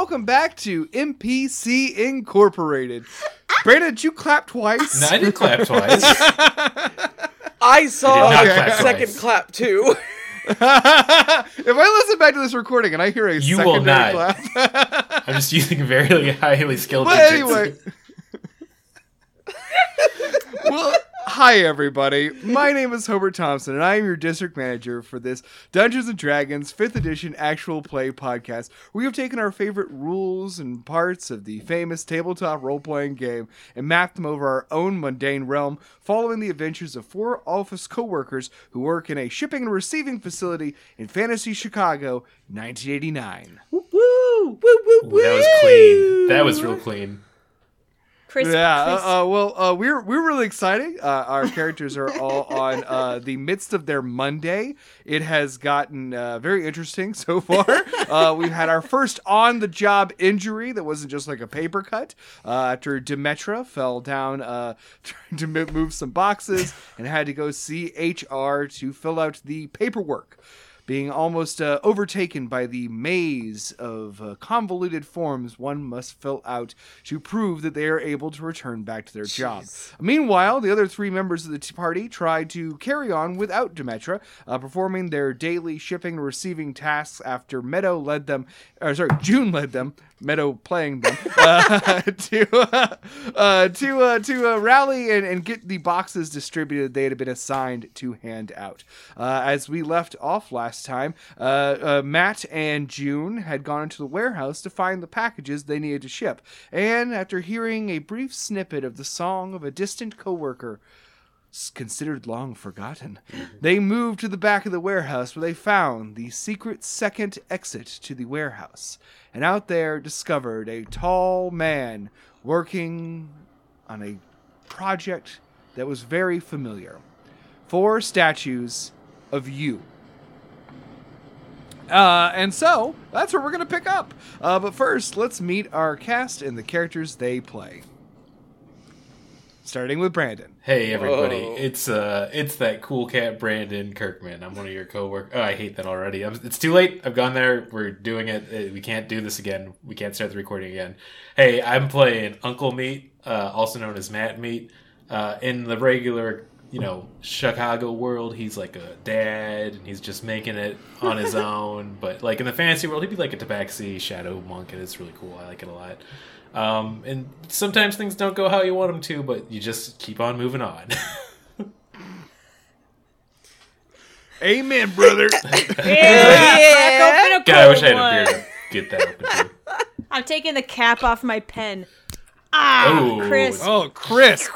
everyone, and welcome back to MPC Incorporated. Brandon, did you clap twice? No, I didn't clap twice. I saw I the clap second twice. clap too. if I listen back to this recording and I hear a You secondary will not. clap, I'm just using very highly skilled but digits. anyway. well, hi everybody. My name is Hobart Thompson, and I am your district manager for this Dungeons and Dragons 5th edition actual play podcast. We have taken our favorite rules and parts of the famous tabletop role-playing game and mapped them over our own mundane realm, following the adventures of four office co-workers who work in a shipping and receiving facility in Fantasy Chicago, 1989. woo, woo, woo, Ooh, that was clean. That was real clean. Crisp, Yeah, crisp. uh, uh, well, uh, we're we're really excited. Uh, our characters are all on uh, the midst of their Monday. It has gotten uh, very interesting so far. uh, we've had our first on-the-job injury that wasn't just like a paper cut. Uh, after Demetra fell down uh, trying to mo- move some boxes and had to go see HR to fill out the paperwork being almost uh, overtaken by the maze of uh, convoluted forms one must fill out to prove that they are able to return back to their job. Meanwhile, the other three members of the party tried to carry on without Demetra, uh, performing their daily shipping and receiving tasks after Meadow led them, or sorry, June led them, Meadow playing them, uh, to uh, uh, to uh, to uh, rally and, and get the boxes distributed they had been assigned to hand out. Uh, as we left off last time, Matt and June had gone into the warehouse to find the packages they needed to ship, and after hearing a brief snippet of the song of a distant coworker s- considered long forgotten. They moved to the back of the warehouse where they found the secret second exit to the warehouse, and out there discovered a tall man working on a project that was very familiar. Four statues of you. Uh, and so that's where we're going to pick up. Uh, but first, let's meet our cast and the characters they play. Starting with Brandon. Hey everybody, Whoa. it's uh, it's that cool cat Brandon Kirkman. I'm one of your coworkers. Oh, I hate that already. I'm, it's too late. I've gone there. We're doing it. Uh, We can't do this again. We can't start the recording again. Hey, I'm playing Uncle Meat, uh, also known as Matt Meat. Uh, in the regular, you know, Chicago world, he's like a dad, and he's just making it on his own. But like in the fantasy world, he'd be like a Tabaxi shadow monk, and it's really cool. I like it a lot. Um, and sometimes things don't go how you want them to, but you just keep on moving on. Amen, brother. yeah. God, I wish I had a beer to get that open too. I'm taking the cap off my pen. Ah, Ooh. Chris. oh, Chris.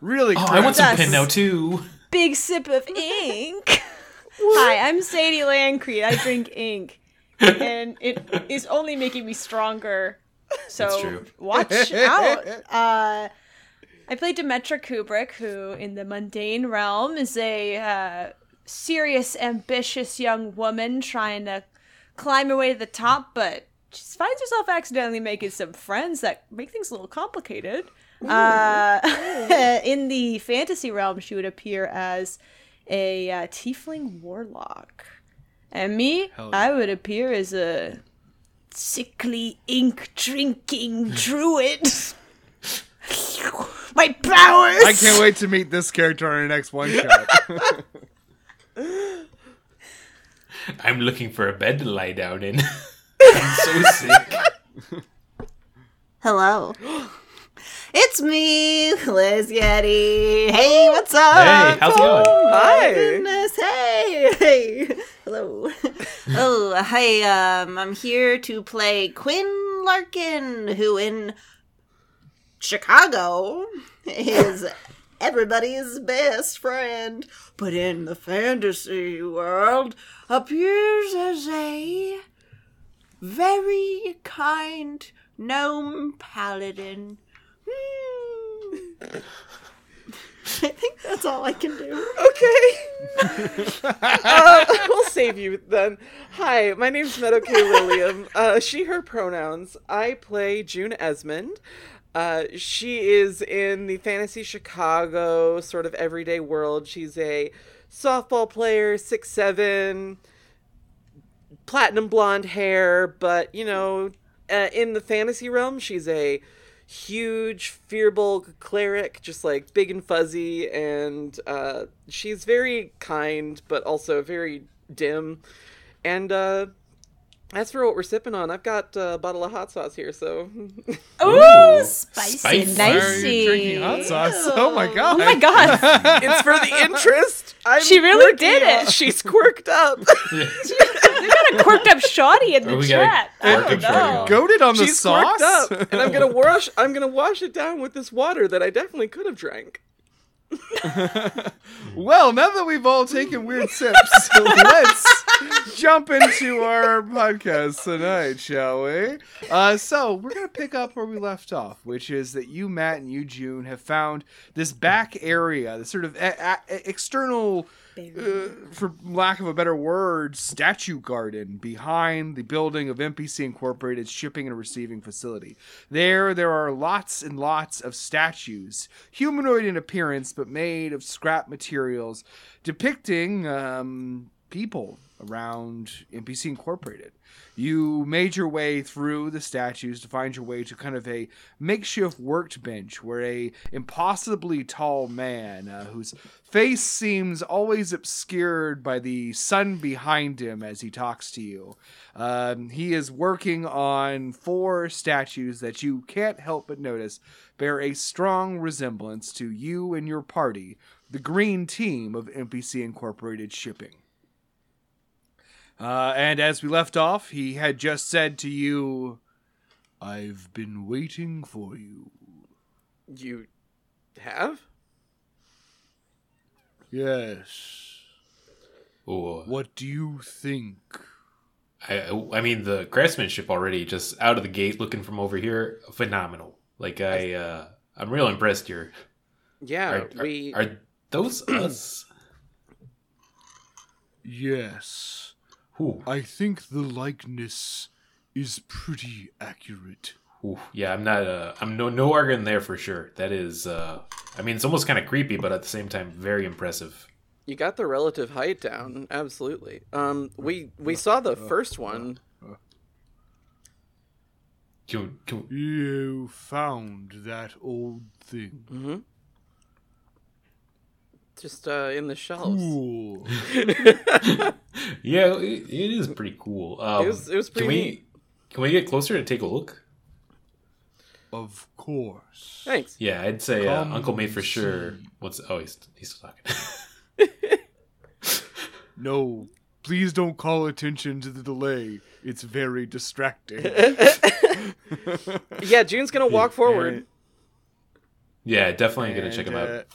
Really Oh, crisp. I want some Yes. pin now too. Big sip of ink. Hi, I'm Sadie Landcreed. I drink ink. And it is only making me stronger. So watch out. Uh, I play Demetra Kubrick, who in the mundane realm is a uh, serious, ambitious young woman trying to climb her way to the top, but she finds herself accidentally making some friends that make things a little complicated. Uh, in the fantasy realm, she would appear as a uh, tiefling warlock. And me, yeah. I would appear as a sickly ink drinking druid. My powers! I can't wait to meet this character on our next one shot. I'm looking for a bed to lie down in. I'm so sick. Hello. It's me, Liz Yeti. Hey, what's up? Hey, how's it going? Oh, my Hi. goodness. Hey, hey. Hello. oh, hi. Um, I'm here to play Quinn Larkin, who in Chicago is everybody's best friend, but in the fantasy world appears as a very kind gnome paladin. I think that's all I can do. Okay. uh, we'll save you then. Hi, my name's Meadow K. William. Uh, she, her pronouns. I play June Esmond. Uh, she is in the fantasy Chicago sort of everyday world. She's a softball player, six seven, platinum blonde hair, but you know, uh, in the fantasy realm, she's a huge Firbolg cleric, just like big and fuzzy, and uh, she's very kind, but also very dim. And uh, as for what we're sipping on, I've got uh, a bottle of hot sauce here, so Ooh, spicy, Spicy. Why are nicey. drinking hot sauce? Oh my god. Oh my god. it's for the interest. I'm She really quirky. did it. She's quirked up. we got a quirked up shoddy in the we got chat. I don't know. on. Goaded on the She's sauce. quirked up, and I'm gonna wash. I'm gonna wash it down with this water that I definitely could have drank. Well, now that we've all taken weird sips, let's jump into our podcast tonight, shall we? Uh, so we're gonna pick up where we left off, which is that you, Matt, and you, June, have found this back area, this sort of a- a- external. Uh, for lack of a better word, statue garden behind the building of MPC Incorporated's shipping and receiving facility. There, there are lots and lots of statues, humanoid in appearance but made of scrap materials, depicting um, people around MPC Incorporated. You made your way through the statues to find your way to kind of a makeshift workbench where a impossibly tall man uh, whose face seems always obscured by the sun behind him as he talks to you. Um, he is working on four statues that you can't help but notice bear a strong resemblance to you and your party, the green team of MPC Incorporated Shipping. Uh, and as we left off, he had just said to you, I've been waiting for you. You have? Yes. Ooh. What do you think? I, I mean, the craftsmanship already just out of the gate, looking from over here, phenomenal. Like I, uh, I'm real impressed here. Yeah, Are, are, we. are those us? Yes. Ooh, I think the likeness is pretty accurate. ooh, yeah, I'm not. Uh, I'm no no arguing there for sure. That is. Uh, I mean, it's almost kind of creepy, but at the same time, very impressive. You got the relative height down, absolutely. Um, we we saw the first one. Can, can, You found that old thing. Mm-hmm. Just uh, in the shelves. Cool. yeah, it, it is pretty cool. Um, It was- it was Can pretty we neat. can we get closer to take a look? of course. Thanks. Yeah, I'd say uh, Uncle Mate for sure. see. What's oh he's he's still talking. No, please don't call attention to the delay. It's very distracting. Yeah, June's gonna walk forward. yeah, definitely gonna check him And, out.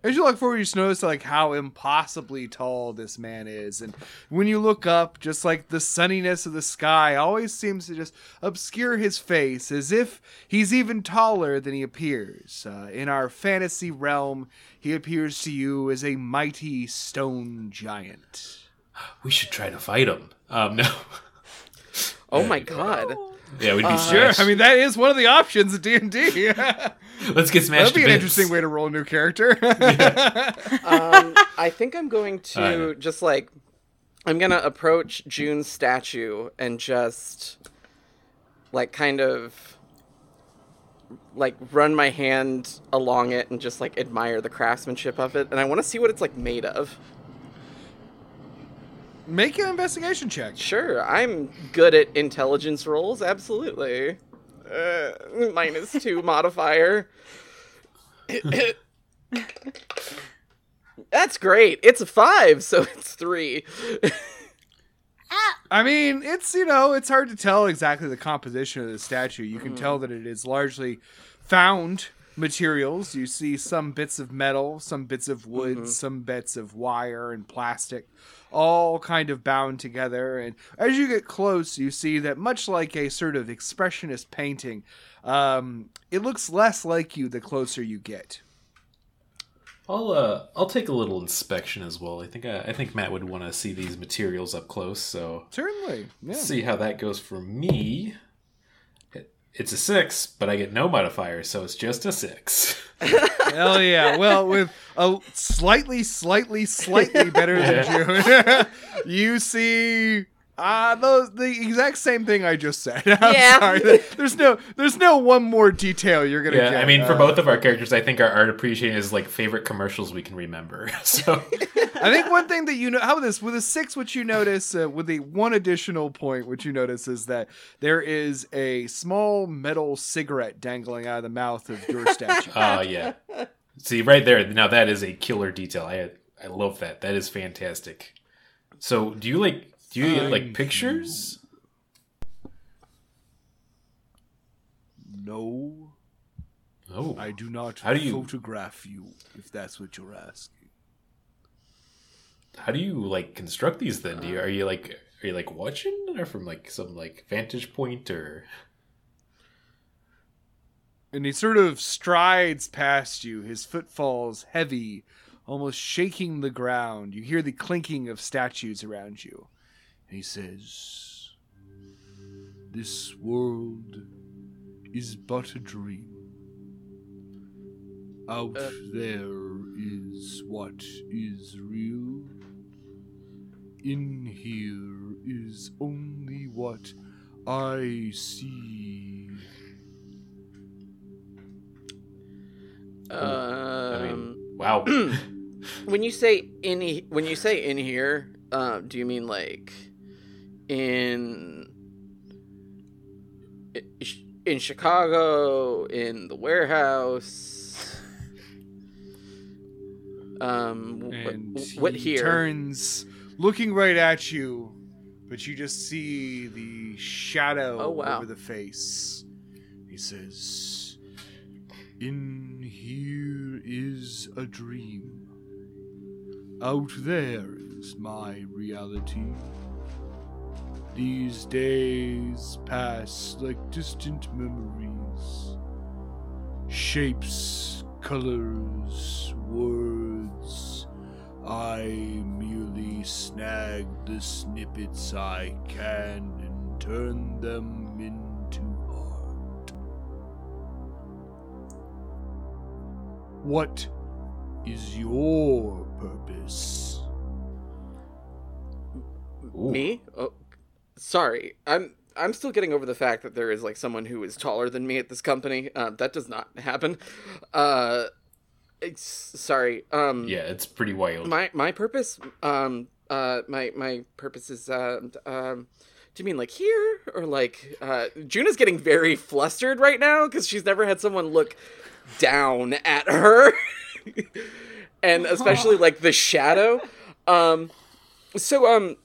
As you look forward, you just notice like how impossibly tall this man is, and when you look up, just like the sunniness of the sky always seems to just obscure his face, as if he's even taller than he appears. Uh, in our fantasy realm, he appears to you as a mighty stone giant. We should try to fight him. Um, no. Oh my god. Yeah, we'd be Sure. I mean that is one of the options in D and D. let's get smashed. That'd be to an bits. interesting way to roll a new character. Um, I think I'm going to Alright. just like I'm gonna approach June's statue and just like kind of like run my hand along it and just like admire the craftsmanship of it and I want to see what it's like made of. Make an investigation check. Sure, I'm good at intelligence rolls, absolutely. Uh, minus two modifier. That's great. It's a five, so it's three. Ah. I mean, it's you know, it's hard to tell exactly the composition of the statue. You can hmm. tell that it is largely found materials. You see some bits of metal, some bits of wood, mm-hmm. some bits of wire and plastic, all kind of bound together. And as you get close, you see that much like a sort of expressionist painting, um, it looks less like you the closer you get. I'll uh, I'll take a little inspection as well. I think uh, I think Matt would want to see these materials up close. So Certainly, yeah. see how that goes for me. It's a six, but I get no modifier, so it's just a six. Hell yeah. Well, with a slightly, slightly, slightly better than June, you see Uh, those the exact same thing I just said. I'm Yeah. sorry. There's no there's no one more detail you're gonna Yeah, get. I mean, for Uh, both of our characters, I think our art appreciation is like favorite commercials we can remember. So I think one thing that you know, how about this? With a six, which you notice, uh, with the one additional point, which you notice is that there is a small metal cigarette dangling out of the mouth of your statue. Uh yeah. See right there. Now that is a killer detail. I I love that. That is fantastic. So do you like do you get like pictures? no, Oh, I do not How do you- photograph you, if that's what you're asking. how do you like construct these then? Do you uh, are you like are you like watching or from like some like vantage point or And he sort of strides past you, his footfalls heavy, almost shaking the ground. You hear the clinking of statues around you. And he says, This world is but a dream. Out Uh. there is what is real. In here is only what I see. Um, I mean, wow. when you say in when you say in here, um, do you mean like in in Chicago, in the warehouse? Um, and what he here? turns looking right at you but you just see the shadow Oh, wow. over the face he says in here is a dream out there is my reality these days pass like distant memories shapes, colors, words. I merely snag the snippets I can and turn them into art. What is your purpose? Ooh. Me? Oh, sorry. I'm I'm still getting over the fact that there is like someone who is taller than me at this company. Uh, that does not happen. Uh, it's sorry. Um, Yeah, it's pretty wild. My my purpose. Um. Uh. My my purpose is. Uh, um. Do you mean like here or like? Uh. June is getting very flustered right now because she's never had someone look down at her, and especially like the shadow. Um. So um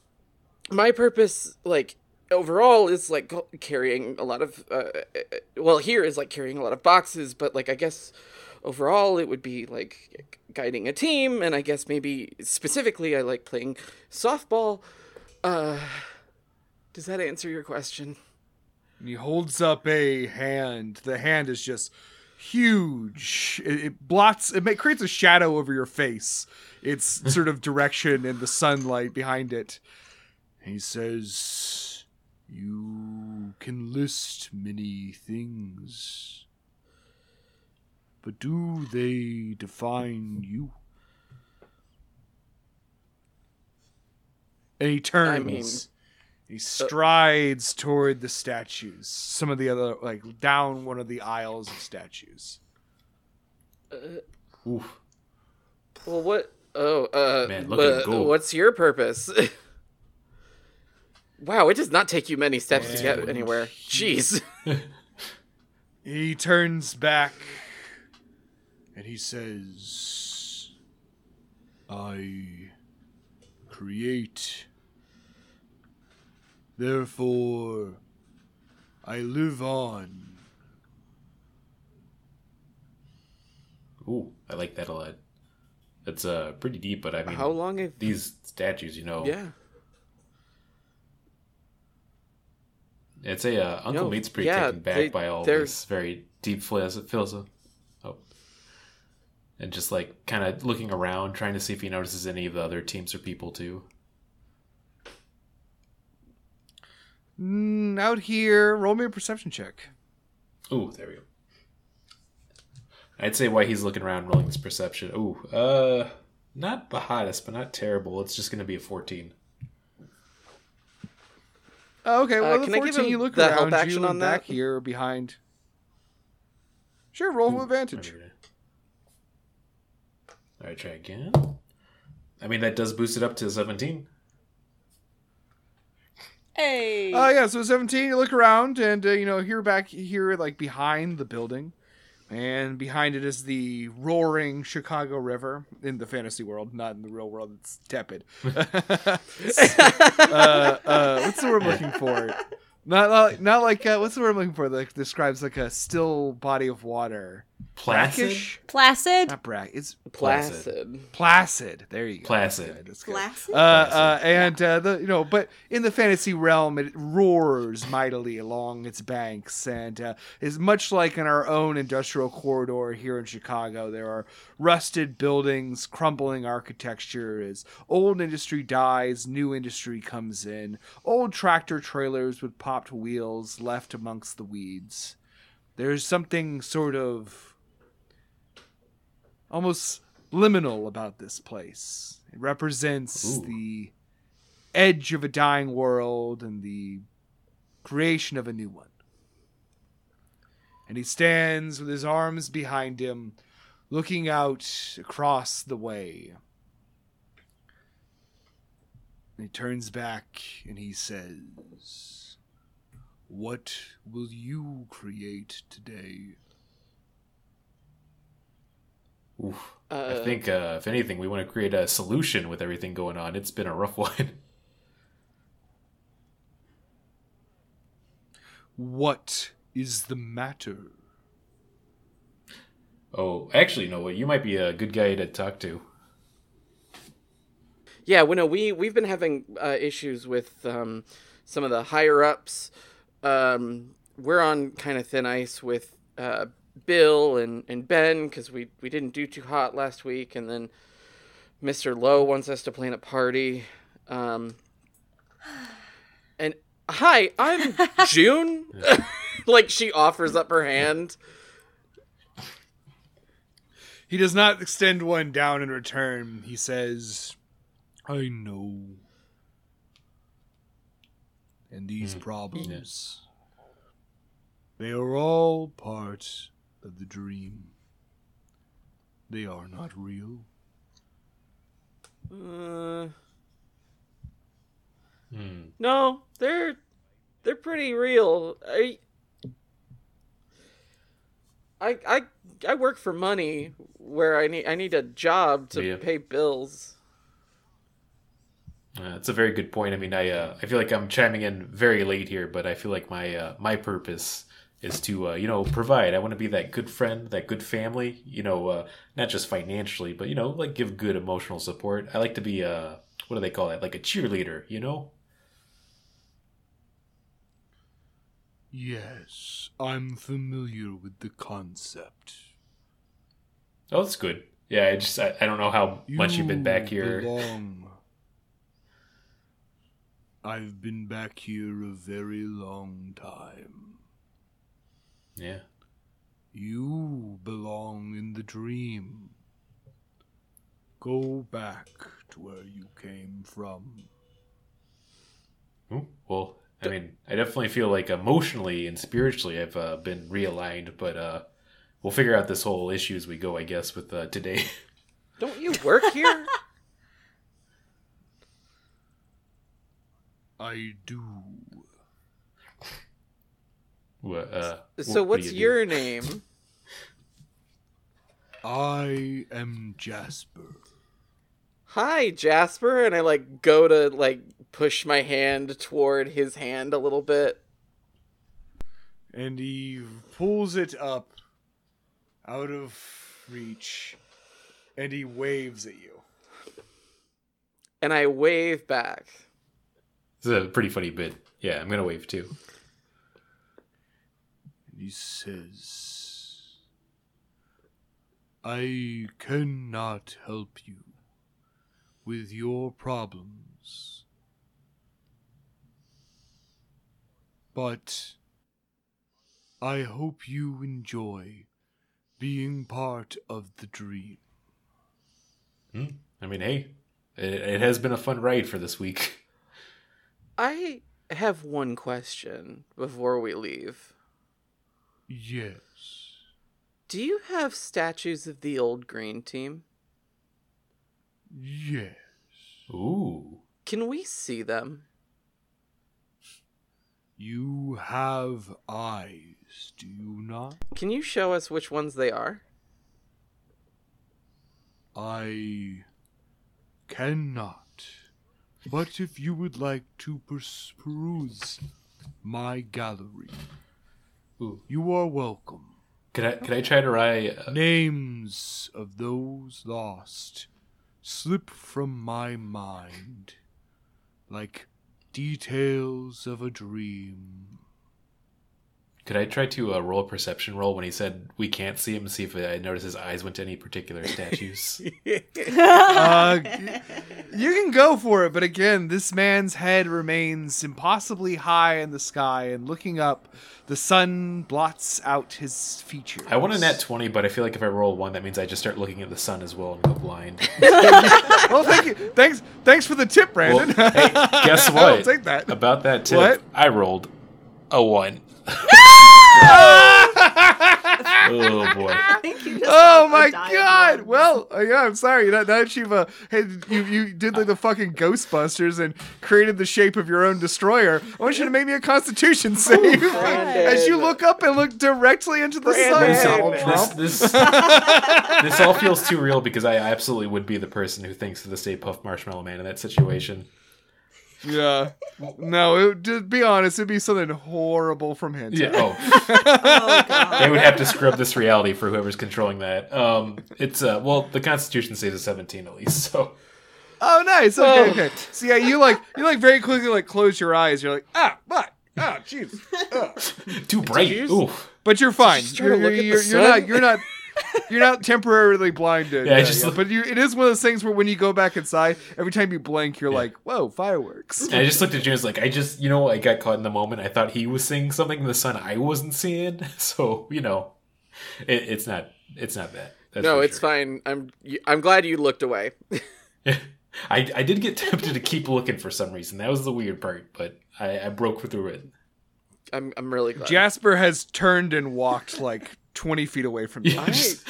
my purpose like overall is like carrying a lot of uh, uh, well here is like carrying a lot of boxes but like i guess overall it would be like guiding a team and i guess maybe specifically i like playing softball uh does that answer your question he holds up a hand. The hand is just huge. It, it blots. It creates a shadow over your face. Its sort of direction and the sunlight behind it. He says, "You can list many things, but do they define you?" And he turns. mean- He strides toward the statues. Some of the other, like down one of the aisles of statues. Oof. well what oh uh Man, look at but gold. what's your purpose wow it does not take you many steps to get And anywhere jeez He turns back and he says, I create. Therefore, I live on. Ooh, I like that a lot. It's uh pretty deep, but I mean, how long have these statues, you know, yeah it's a uh, Uncle No, Meat's pretty yeah, taken back they- by all they're- this very deep philosophy. Oh, and just like kind of looking around, trying to see if he notices any of the other teams or people too. Mm, out here, roll me a perception check. Ooh, there we go. I'd say why he's looking around, rolling his perception. Ooh, uh, not the hottest, but not terrible. It's just gonna be a fourteen. Oh, okay, well, Uh, the can I give 14, him you look the help around action you on and back that? here behind. Sure, roll with advantage. All right, try again. I mean, that does boost it up to 17. Hey. Uh, yeah, so 17, you look around and, uh, you know, here back here, like behind the building. And behind it is the roaring Chicago River in the fantasy world, not in the real world. It's tepid. uh, uh, what's the word I'm looking for? Not like, not like uh, what's the word I'm looking for that describes like a still body of water. Placid? Brackish? Placid. Not brack. It's Placid. placid. There you go. Placid. That's good, that's good. Placid? Uh, uh, and uh, the you know, but in the fantasy realm, it roars mightily along its banks, and uh, is much like in our own industrial corridor here in Chicago. There are rusted buildings, crumbling architecture. As old industry dies, new industry comes in. Old tractor trailers with popped wheels left amongst the weeds. There's something sort of almost liminal about this place. It represents Ooh. the edge of a dying world and the creation of a new one. And he stands with his arms behind him, looking out across the way. And he turns back and he says, What will you create today? Oof. Uh, I think, uh, if anything, we want to create a solution with everything going on. It's been a rough one. What is the matter? oh, actually, no, you might be a good guy to talk to. Yeah, well, no, we we've been having uh, issues with um, some of the higher ups. Um, we're on kind of thin ice with uh, Bill and, and Ben because we we didn't do too hot last week, and then Mister Lowe wants us to plan a party. Um, and hi, I'm June. like she offers up her hand. He does not extend one down in return. He says, I know. And these problems, they are all part of the dream. They are not real. Uh, Hmm. No, they're they're pretty real. I I I I work for money where I need I need a job to Yeah. pay bills. Uh, that's a very good point. I mean, I uh, I feel like I'm chiming in very late here, but I feel like my uh, my purpose is to uh, you know provide. I want to be that good friend, that good family. You know, uh, not just financially, but you know, like give good emotional support. I like to be a what do they call it? Like a cheerleader. You know? Yes, I'm familiar with the concept. Oh, that's good. Yeah, I just I, I don't know how much you've been back here. Belong. I've been back here a very long time. Yeah. You belong in the dream. Go back to where you came from. Ooh, well, I mean, I definitely feel like emotionally and spiritually I've uh, been realigned, but uh, we'll figure out this whole issue as we go, I guess, with uh, today. Don't you work here? I do. What, uh, so what- what what's do you do? your name? I am Jasper. Hi, Jasper, and I like go to like push my hand toward his hand a little bit. And he pulls it up out of reach and he waves at you. And I wave back. It's a pretty funny bit. Yeah, I'm gonna wave too. And he says, I cannot help you with your problems. But I hope you enjoy being part of the dream. Hmm? I mean, hey, it, it has been a fun ride for this week. I I have one question before we leave. Yes. Do you have statues of the old green team? Yes. Ooh. Can we see them? You have eyes, do you not? Can you show us which ones they are? I cannot. But if you would like to pers- peruse my gallery, Ooh. you are welcome. Could I could I try to write? Uh, Names of those lost slip from my mind like details of a dream. Could I try to uh, roll a perception roll when he said we can't see him? See if I notice his eyes went to any particular statues. Uh, you can go for it, but again, this man's head remains impossibly high in the sky, and looking up, the sun blots out his features. I want a nat twenty, but I feel like if I roll one, that means I just start looking at the sun as well and go blind. well, thank you. Thanks, thanks for the tip, Well, Brandon. hey, guess I'll what? take that. About that tip, What? I rolled a one. Oh boy. I you Oh my god! ones. Well, uh, yeah, I'm sorry. Now, now that you've uh, hey, you you did like the fucking Ghostbusters and created the shape of your own destroyer, I want you to make me a Constitution save as you look up and look directly into the sun. Brandon. Donald This, Trump. this, this all feels too real because I absolutely would be the person who thinks of the Stay Puft Marshmallow Man in that situation. Yeah. No, it, to be honest, it'd be something horrible from him. Yeah. Oh, Oh god. they would have to scrub this reality for whoever's controlling that. Um, it's uh, well, the Constitution says it's seventeen at least. So Oh, nice. Okay, Oh. okay. So yeah, you like you like very quickly like close your eyes. You're like ah, but ah, jeez. Ugh. too bright. you use- Ooh. But you're fine. You're, to you're, you're, you're not. You're not. You're not temporarily blinded. Yeah, I uh, just yeah, but you, it is one of those things where when you go back inside, every time you blink, you're like, "Whoa, fireworks!" And I just looked at James like I just you know I got caught in the moment. I thought he was seeing something in the sun I wasn't seeing. So you know, it, it's not it's not bad. That's no, for it's sure. fine. I'm y- I'm glad you looked away. I, I did get tempted to keep looking for some reason. That was the weird part, but I, I broke through it. I'm I'm really glad. Jasper has turned and walked like 20 feet away from you, Yeah, just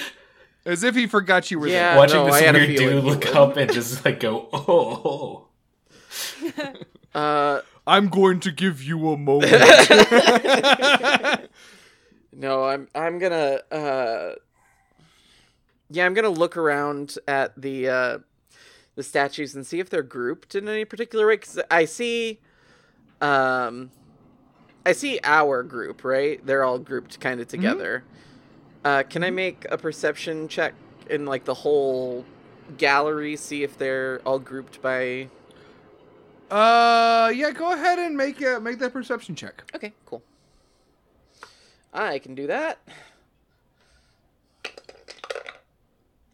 as if he forgot you were Yeah. watching no, this I weird dude you look would. up and just like go, oh, oh. Uh. I'm going to give you a moment. no, I'm I'm gonna uh, yeah, I'm gonna look around at the uh, the statues and see if they're grouped in any particular way. Cause I see, um, I see our group right. They're all grouped kind of together. Uh, can I make a perception check in like the whole gallery? See if they're all grouped by. uh, yeah, go ahead and make uh, make that perception check. Okay, cool. I can do that.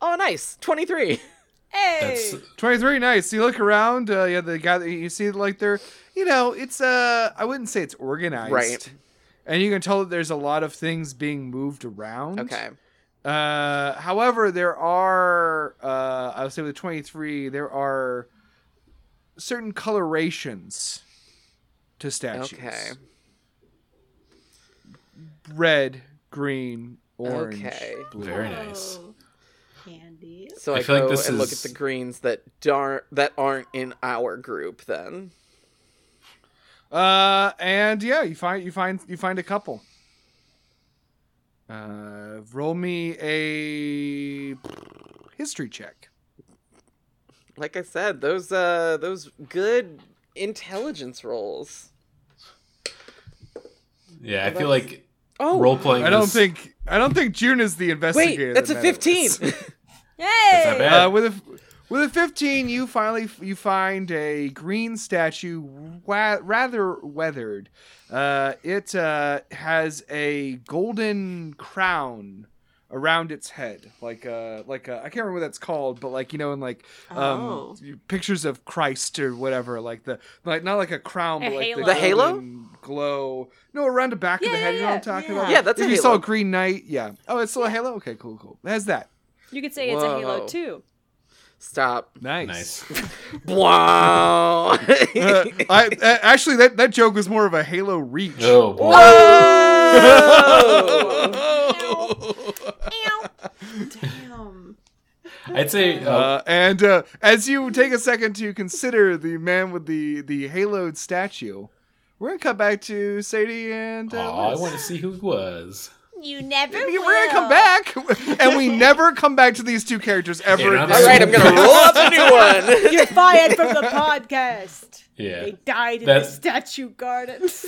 Oh, nice. 23. Hey. That's 23 nice you look around uh yeah the guy that you see like they're you know it's uh i wouldn't say it's organized Right. And you can tell that there's a lot of things being moved around Okay. uh however there are uh i would say with 23 there are certain colorations to statues Okay. red green orange Okay. blue. very nice. Oh, Candy. So I I, feel like go this and look at the greens that aren't that aren't in our group then. Uh, and yeah, you find you find you find a couple. Uh, roll me a history check. Like I said, those uh those good intelligence rolls. Yeah, I Well, feel that's- like Oh. role playing. I don't think I don't think June is the investigator. Wait, that's a that matters. 15. Yay! not bad. Uh, with a with a fifteen, you finally you find a green statue, wa- rather weathered. Uh, it uh, has a golden crown around its head, like uh, like uh, I can't remember what that's called, but like you know, in like um, Oh. pictures of Christ or whatever, like the like not like a crown, A but like halo. the, The halo? glow. No, around the back of the head. yeah, You know what I'm yeah. talking Yeah. about? Yeah, that's a if you saw halo. a Green Knight, yeah. Oh, it's still a halo. Okay, cool, cool. It has that. You could say it's a Halo too. Stop. Nice. Nice. Wow. Uh, I uh, actually that that joke was more of a Halo reach. Oh boy. Damn. I'd say uh, Uh, and uh, as you take a second to consider the man with the the haloed statue, we're gonna cut back to Sadie and. Uh, aw, I want to see who it was. You never We're gonna come back, and we never come back to these two characters ever. And I'm again. All right, I'm gonna roll up a new one. You're fired from the podcast. Yeah. They died in That- the statue gardens.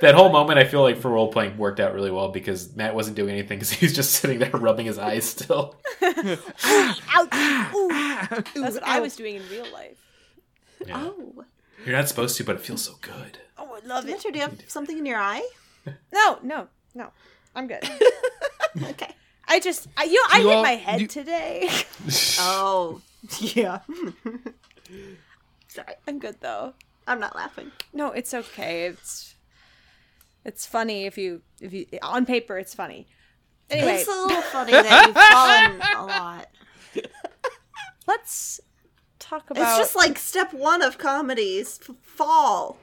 That whole moment, I feel like for role playing worked out really well because Matt wasn't doing anything because he was just sitting there rubbing his eyes still. Ouch! Ooh. That's what I was doing in real life. Yeah. Oh. You're not supposed to, but it feels so good. Oh, I love it. Demetra, do you have something in your eye? No, no, no. I'm good. Okay. I just, I, you know, I You hit all- my head you- today. Oh. Yeah. Sorry. I'm good though. I'm not laughing. No, it's okay. It's it's funny if you if you on paper it's funny. Anyway, It's a little funny that you've fallen a lot. let's talk about. It's just like step one of comedies f- fall.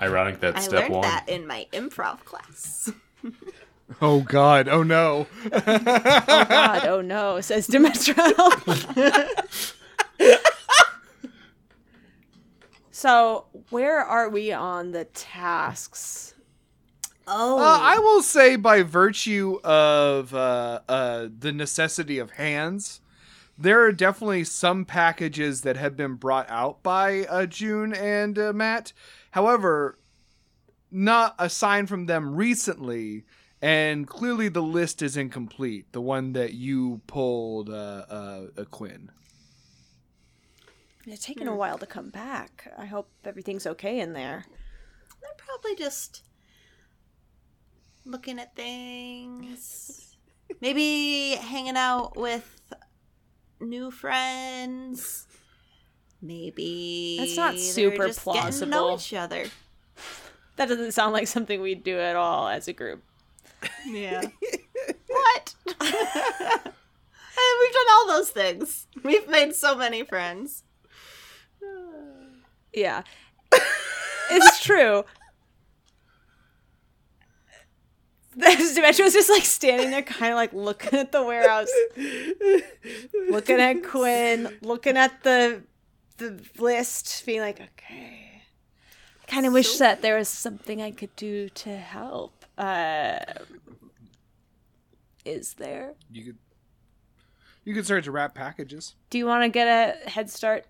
Ironic that I step learned one. that in my improv class. Oh God! Oh no! oh God, oh no, says Demetra. so where are we on the tasks? Oh. Uh, I will say, by virtue of uh, uh, the necessity of hands, there are definitely some packages that have been brought out by uh, June and uh, Matt. However, not a sign from them recently, and clearly the list is incomplete. The one that you pulled, uh, uh, uh, Quinn. It's taken a while to come back. I hope everything's okay in there. They're probably just looking at things. Maybe hanging out with new friends. Maybe That's not super just Getting to know plausible. each other. That doesn't sound like something we'd do at all as a group. Yeah. what? And we've done all those things. We've made so many friends. Yeah. it's true. Demetra was just like standing there, kind of like looking at the warehouse, looking at Quinn, looking at the the list, being like, okay. I kind of wish that there was something I could do to help. Uh, is there? You could, you could start to wrap packages. Do you want to get a head start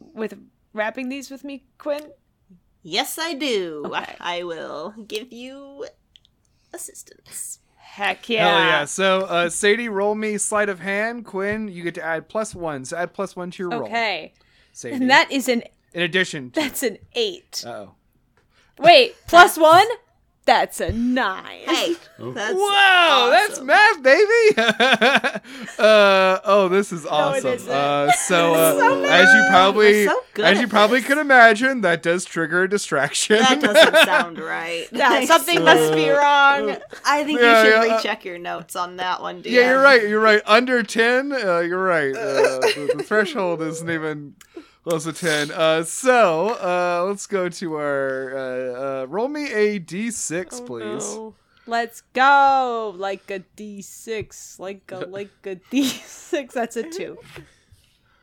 with wrapping these with me, Quinn? Yes, I do. Okay. I will give you assistance. Heck yeah! Hell yeah! So, uh, Sadie, roll me sleight of hand. Quinn, you get to add plus one. So add plus one to your roll. Okay, Sadie. and that is an in addition to. that's an eight. Oh. Wait, plus one? That's a nine. Hey, that's Wow, that's math, baby. uh, oh, this is awesome. isn't. uh, so, uh, so as you probably, so as you probably this. could imagine, that does trigger a distraction. That doesn't sound right. Yeah, something must be wrong. I think Yeah, you should yeah, uh, recheck your notes on that one, DM. yeah, you're right. You're right. Under ten, uh, you're right. Uh, the, the threshold isn't even close to ten. Uh, so, uh, let's go to our uh, uh, roll me a d6, please. Let's go. Like a D6. Like a like a D6. That's a two.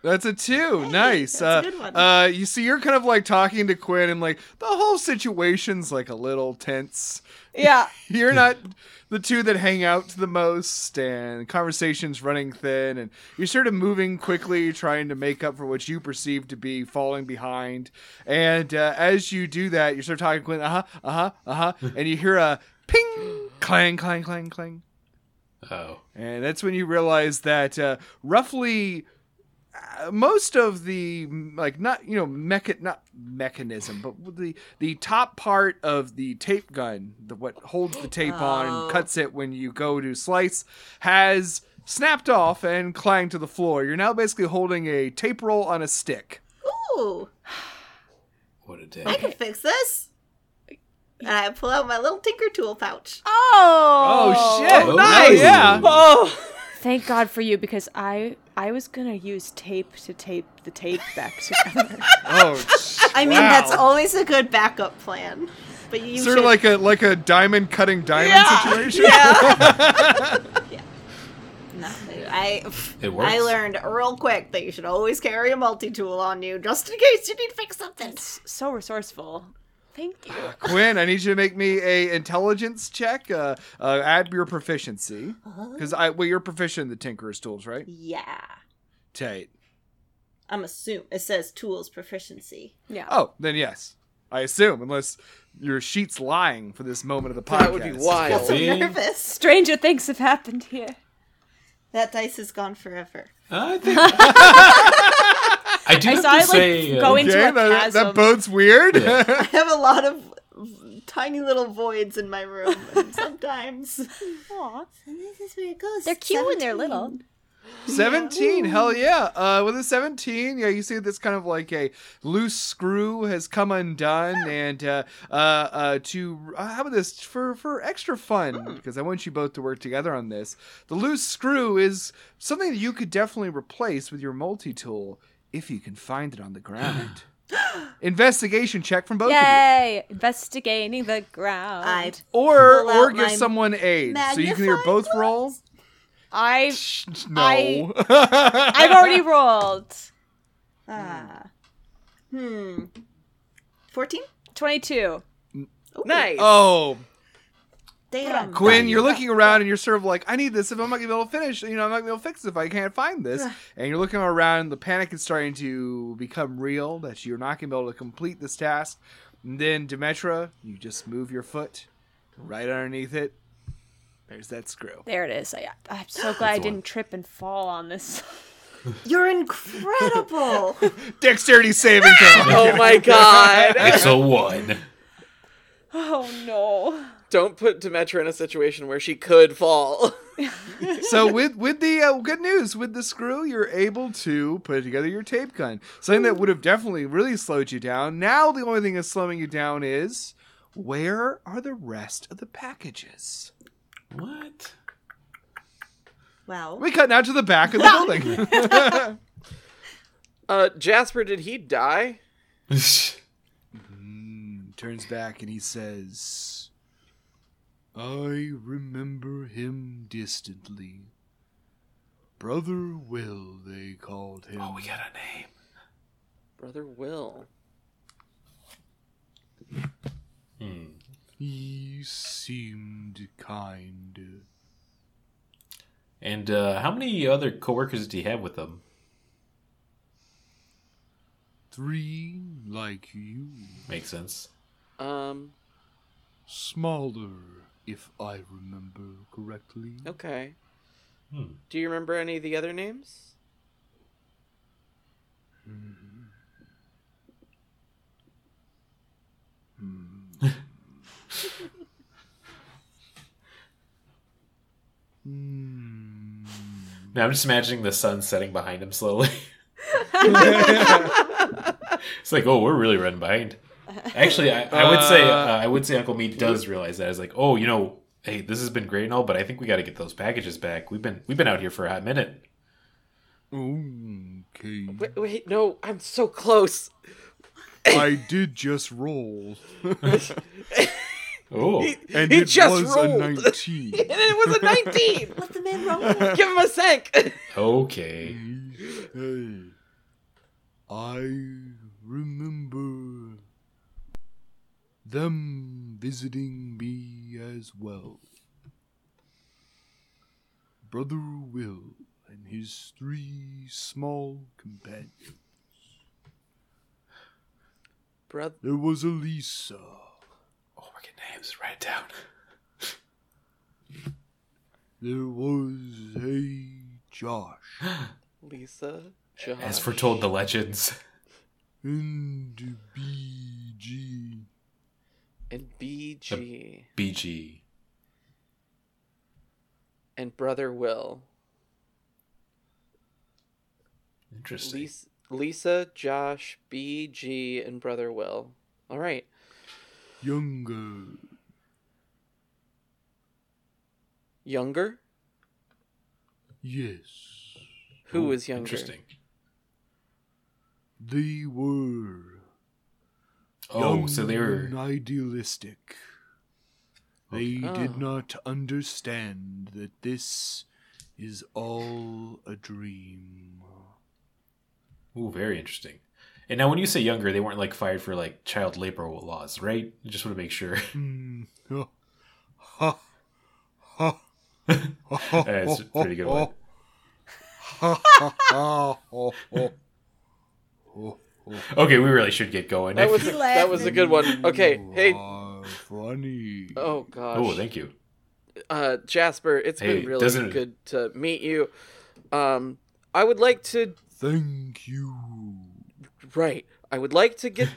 That's a two. nice. that's uh, a good one. Uh, you see, you're kind of like talking to Quinn, and like the whole situation's like a little tense. Yeah. You're not the two that hang out the most, and conversation's running thin, and you're sort of moving quickly, trying to make up for what you perceive to be falling behind. And uh, as you do that, you start talking to Quinn, uh huh, uh huh, uh huh, and you hear a ping, clang, clang, clang, clang. Oh. And that's when you realize that uh, roughly uh, most of the like not you know mecha not mechanism but the the top part of the tape gun the what holds the tape on Oh. and cuts it when you go to slice has snapped off and clanged to the floor you're now basically holding a tape roll on a stick Ooh, What a day. I can fix this. And I pull out my little tinker tool pouch. Oh. oh shit Oh, nice nice. yeah Oh, Thank God for you because I I was gonna use tape to tape the tape back together. Oh, I mean, wow. that's always a good backup plan. But you sort should, of like a like a diamond cutting diamond situation. Yeah, situation. No, I It works. I learned real quick that you should always carry a multi tool on you just in case you need to fix something. so resourceful. Thank you. Quinn, I need you to make me a intelligence check. Uh, uh, add your proficiency because I well you're proficient in the Tinkerer's tools, right? Yeah, Tight. I'm assuming it says tools proficiency. Yeah. Oh, then yes. I assume, unless your sheet's lying for this moment of the podcast. That would be wild. So nervous. Stranger things have happened here. That dice is gone forever. I think. I do I have saw to it, like, say, uh, go into Okay, a that, that chasm. bodes weird. I have a lot of tiny little voids in my room, and sometimes Aw. this is where it goes. They're cute when they're little. 17 hell yeah uh with a 17 yeah you see this kind of like a loose screw has come undone and uh uh uh to uh, how about this for for extra fun because i want you both to work together on this the loose screw is something that you could definitely replace with your multi-tool if you can find it on the ground investigation check from both of you Yay! Investigating the ground. I or Pull or out give my someone aid so you can either magnifying both glass. roll I no I- I've already rolled. ah hmm fourteen. Twenty-two. Nice. oh Damn, Quinn, you're looking around and you're sort of like, I need this if I'm not gonna be able to finish. You know, I'm not gonna be able to fix it if I can't find this. And you're looking around, the panic is starting to become real that you're not gonna be able to complete this task. And then Demetra, you just move your foot right underneath it. There's that screw. There it is. I, I'm so glad I didn't trip and fall on this. You're incredible. Dexterity saving throw. Oh my god. it's a one. Oh no. Don't put Demetra in a situation where she could fall. so with with the uh, good news with the screw you're able to put together your tape gun something that would have definitely really slowed you down now the only thing that's slowing you down is where are the rest of the packages What? well, we cut now to the back of the building Uh, Jasper, did he die? Mm, turns back and he says i remember him distantly brother will they called him oh, we got a name. Brother Will. Hmm. he seemed kind And uh, how many other coworkers did he have with him? Three like you. Makes sense. Um, Smaller, if I remember correctly. okay. Hmm. Do you remember any of the other names? Hmm. Now I'm just imagining the sun setting behind him slowly. it's like, oh, we're really running behind. Actually, I, I would say, uh, I would say Uncle Meat does realize that. It's like, oh, you know, hey, this has been great and all, but I think we got to get those packages back. We've been we've been out here for a hot minute. Okay. Wait, wait, no, I'm so close. I did just roll. Oh, And He it just was rolled. a 19. And it was a 19. let the man roll. Give him a sank. okay. Hey, I remember them visiting me as well. Brother Will and his three small companions. Brother. There was Elisa. Oh, we're getting names. Write it down. There was a Josh. Lisa. Josh. As foretold the legends. And BG. And BG. BG. And Brother Will. Interesting. Lisa, Lisa, Josh, BG, and Brother Will. All right. Younger. Younger? Yes, Who was younger? Interesting. they were Oh, young so oh, they were. and idealistic. They Oh. did not understand that this is all a dream. Ooh, very interesting. And now, when you say younger, they weren't like fired for like child labor laws, right? I just want to make sure. Ha. Ha. Ha. That's a pretty good one. Okay, we really should get going. That was a, that was a good one. Okay, hey, funny. oh gosh. oh, thank you. uh, Jasper, it's Hey, been really doesn't- good to meet you. Um, I would like to, Thank you. right, I would like to get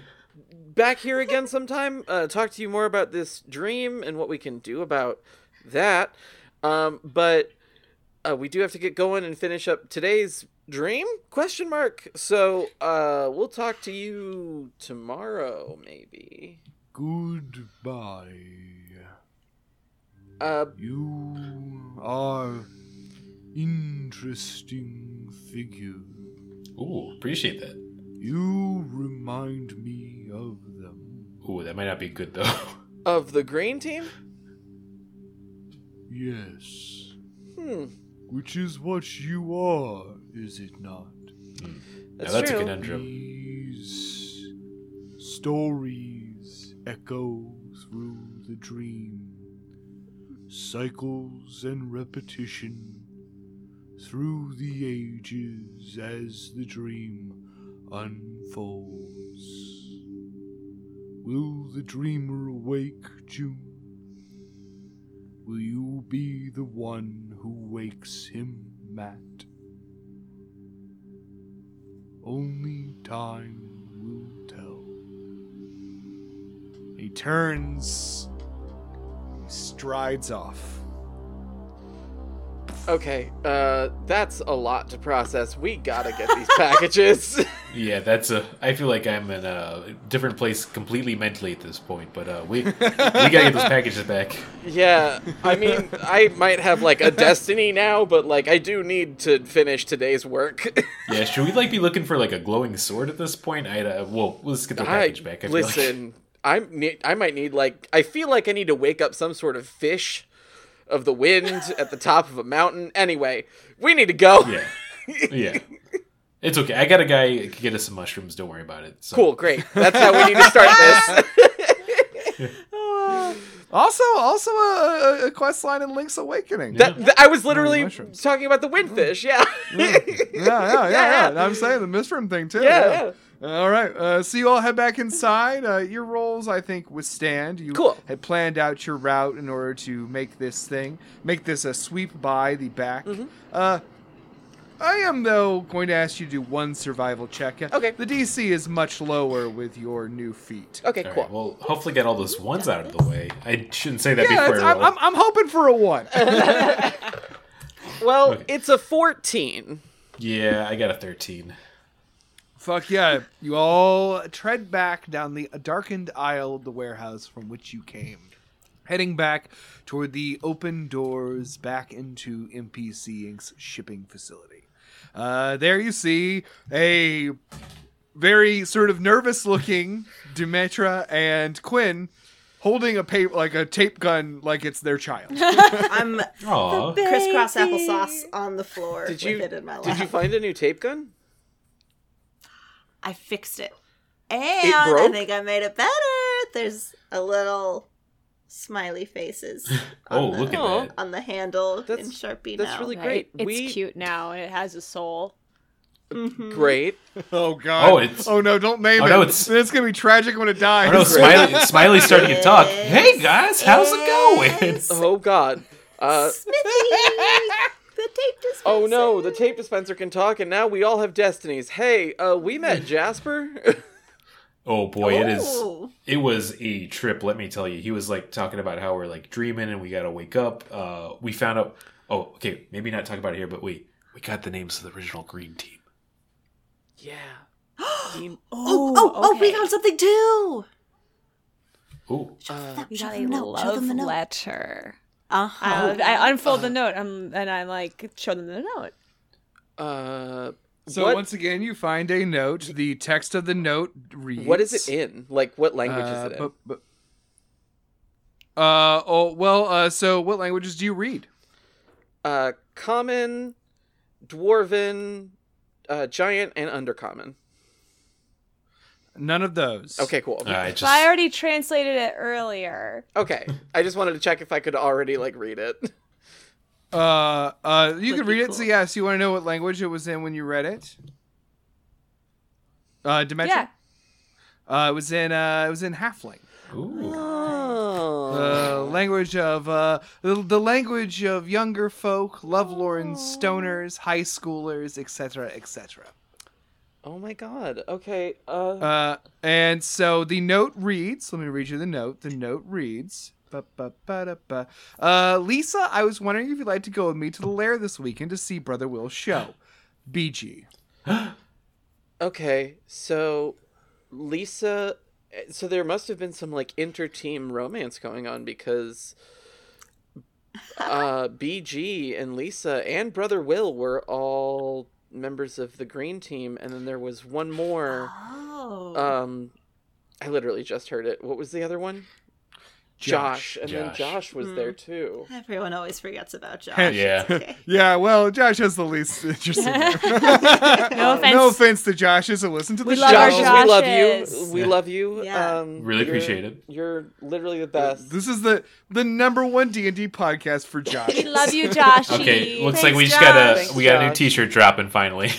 back here again sometime, uh, talk to you more about this dream and what we can do about that. Um, but uh, we do have to get going and finish up today's dream? Question mark. So, uh, we'll talk to you tomorrow, maybe. Goodbye. Uh, You are interesting figure. Ooh, appreciate that. You remind me of them. Ooh, that might not be good though. of the green team? Yes. Hmm. Which is what you are, is it not? Hmm. now That's that's a true. conundrum. These stories echo through the dream, cycles and repetition through the ages as the dream unfolds. Will the dreamer awake, June? Will you be the one who wakes him, Matt? Only time will tell. He turns, strides off. Okay, uh, that's a lot to process. We gotta get these packages. Yeah, that's a. I feel like I'm in a different place completely mentally at this point. But uh, we we gotta get those packages back. yeah, I mean, I might have like a destiny now, but like I do need to finish today's work. Yeah, should we like be looking for like a glowing sword at this point? I uh, well, let's get the I package back. I feel like. listen. I'm ne- I might need like I feel like I need to wake up some sort of fish of the wind at the top of a mountain. Anyway, we need to go. Yeah, yeah. It's okay. I got a guy who can get us some mushrooms. Don't worry about it. So. Cool, great. That's how we need to start this. Ah. Also, also a, a- a quest line in Link's Awakening. that, th- I was literally talking about the windfish. Yeah. yeah, yeah, yeah, Yeah. yeah. I'm saying the Mistrum thing too. Yeah, All right. Uh, so you all head back inside. Uh, your rolls, I think, withstand. You Cool. had planned out your route in order to make this thing, make this a sweep by the back. Mm-hmm. Uh, I am though going to ask you to do one survival check. Okay. The DC is much lower with your new feat. Okay, All cool. right, well, hopefully get all those ones out of the way. I shouldn't say that Yeah, before I I'm, roll. I'm, I'm hoping for a one. Well, Okay. it's a 14. Yeah, I got a thirteen. Fuck yeah. You all tread back down the darkened aisle of the warehouse from which you came, heading back toward the open doors back into NPC Inc.'s shipping facility. Uh, there you see a very sort of nervous looking Demetra and Quinn holding a paper like a tape gun like it's their child. I'm Aw, crisscross applesauce on the floor Did you with it in my lap. Did you find a new tape gun? I fixed it. And I think I made it better. There's a little smiley faces oh, on the, look at Aw. that. on the handle That's- in Sharpie that's now. really Right? Great. It's We- cute now and it has a soul. Mhm. Great. oh god. Oh, it's- Oh no, don't name Oh, it. no, it's- it's gonna be tragic when it dies. Oh no, Smiley, Smiley's starting to talk. Hey guys, how's it going? Oh God. Uh, Smithy! The tape dispenser. oh no, the tape dispenser can talk, and now we all have destinies. Hey, uh, we met Jasper. Oh boy, it is. Oh. It was a trip. Let me tell you. He was like talking about how we're like dreaming and we gotta wake up. Uh, we found out. Oh, okay, maybe not talk about it here, but we we got the names of the original green team. yeah. Team- Oh, oh, oh, we okay. found something too. Ooh, uh, We got a them the note. Show love them the note. letter. Uh-huh. Uh, I unfold the note um, and I like show them the note. Uh, So what, once again, you find a note. The text of the note reads. what is it in? Like, what language Uh, is it in? bu- bu- uh oh well uh so what languages do you read? Uh, common, dwarven, uh, giant, and undercommon. None of those. Okay, cool. All right, So I already translated it earlier. Okay, I just wanted to check if I could already like read it. Uh uh you can Would be read it. So cool. yes, you want to know what language it was in when you read it? Uh Demetra? Yeah. Uh it was in uh it was in Halfling. ooh. Oh. The language of uh the, the language of younger folk, lovelorn stoners, high schoolers, etc., etc. Oh my god. Okay. Uh. Uh, and so the note reads. Let me read you the note. The note reads. Ba, ba, ba, da, ba. Uh, Lisa, I was wondering if you'd like to go with me to the lair this weekend to see Brother Will's show. BG. Okay. So, Lisa. So there must have been some like inter-team romance going on because uh, BG and Lisa and brother Will were all members of the green team, and then there was one more. Oh. Um, I literally just heard it. What was the other one? Josh, and then Josh. Josh was there too. Everyone always forgets about Josh. Yeah. Okay. Yeah, well, Josh has the least interesting. No offense. no offense. offense to Josh. Just listen to the We show. love Josh, we love you. We Yeah. love you. Yeah. Um, Really you're- appreciate it. You're literally the best. This is the the number one D and D podcast for Josh. We love you, Joshy. Okay, looks Thanks, like we just Josh. got a Thanks, we got a new T-shirt dropping finally.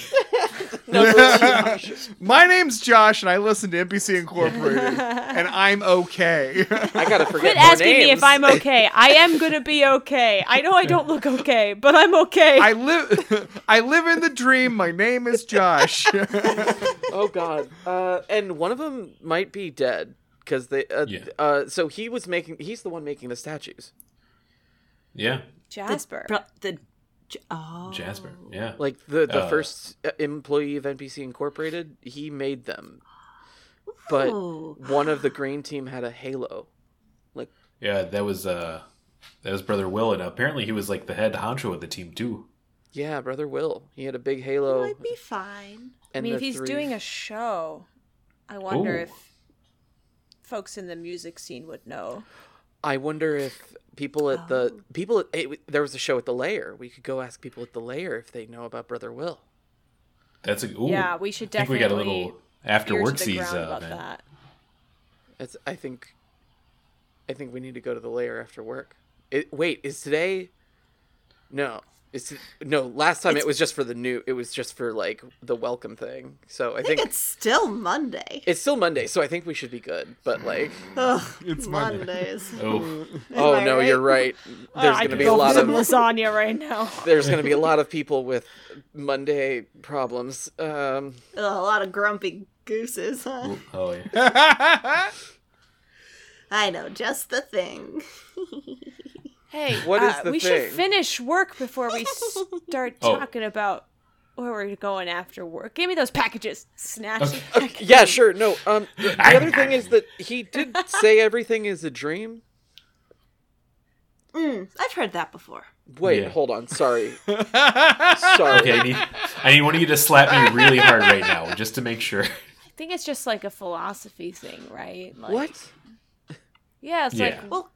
My name's Josh, and I listen to NPC Incorporated, and I'm okay. I gotta forget Quit more asking me if I'm okay. I am gonna be okay. I know I don't look okay, but I'm okay. I live I live in the dream. My name is Josh. Oh God. Uh, and one of them might be dead because they. Uh, Yeah. uh, so he was making. He's the one making the statues. yeah, Jasper. Bro- the J- oh. Jasper. Yeah. Like the the Uh. first uh, employee of NPC Incorporated. He made them. But Ooh. one of the green team had a halo. Like Yeah, that was uh that was brother Will and apparently he was like the head honcho of the team too. yeah, brother Will. He had a big halo. He Might be fine. I mean, if he's three- doing a show, I wonder Ooh. if folks in the music scene would know. I wonder if people at the Oh. people. At, it, there was a show at the Layer. We could go ask people at the Layer if they know about brother Will. That's a ooh. yeah, we should definitely. I think we definitely got a little after work the sees uh, about man. that. It's. I think. I think we need to go to the Layer after work. It, wait, is today? No, it's no. Last time it was just for the new. It was just for like the welcome thing. So I I think think it's still Monday. it's still Monday. So I think we should be good. But like, Ugh, It's Monday. Mondays. Oh, oh no, right? you're right. There's I gonna could be a lot of lasagna right now. there's gonna be a lot of people with Monday problems. Um, Ugh, a lot of grumpy gooses, huh? oh yeah. I know, just the thing. Hey, What is uh, the we thing? should finish work before we start Oh. talking about where we're going after work. Give me those packages. Snatch. Okay. the packages. yeah, sure. No. Um, the the other thing is that he did say everything is a dream. Mm, I've heard that before. Wait, Yeah. hold on. Sorry. Sorry. Okay, I need I need one of you to slap me really hard right now, just to make sure. I think it's just like a philosophy thing, right? Like, What? Yeah, it's Yeah. like Well,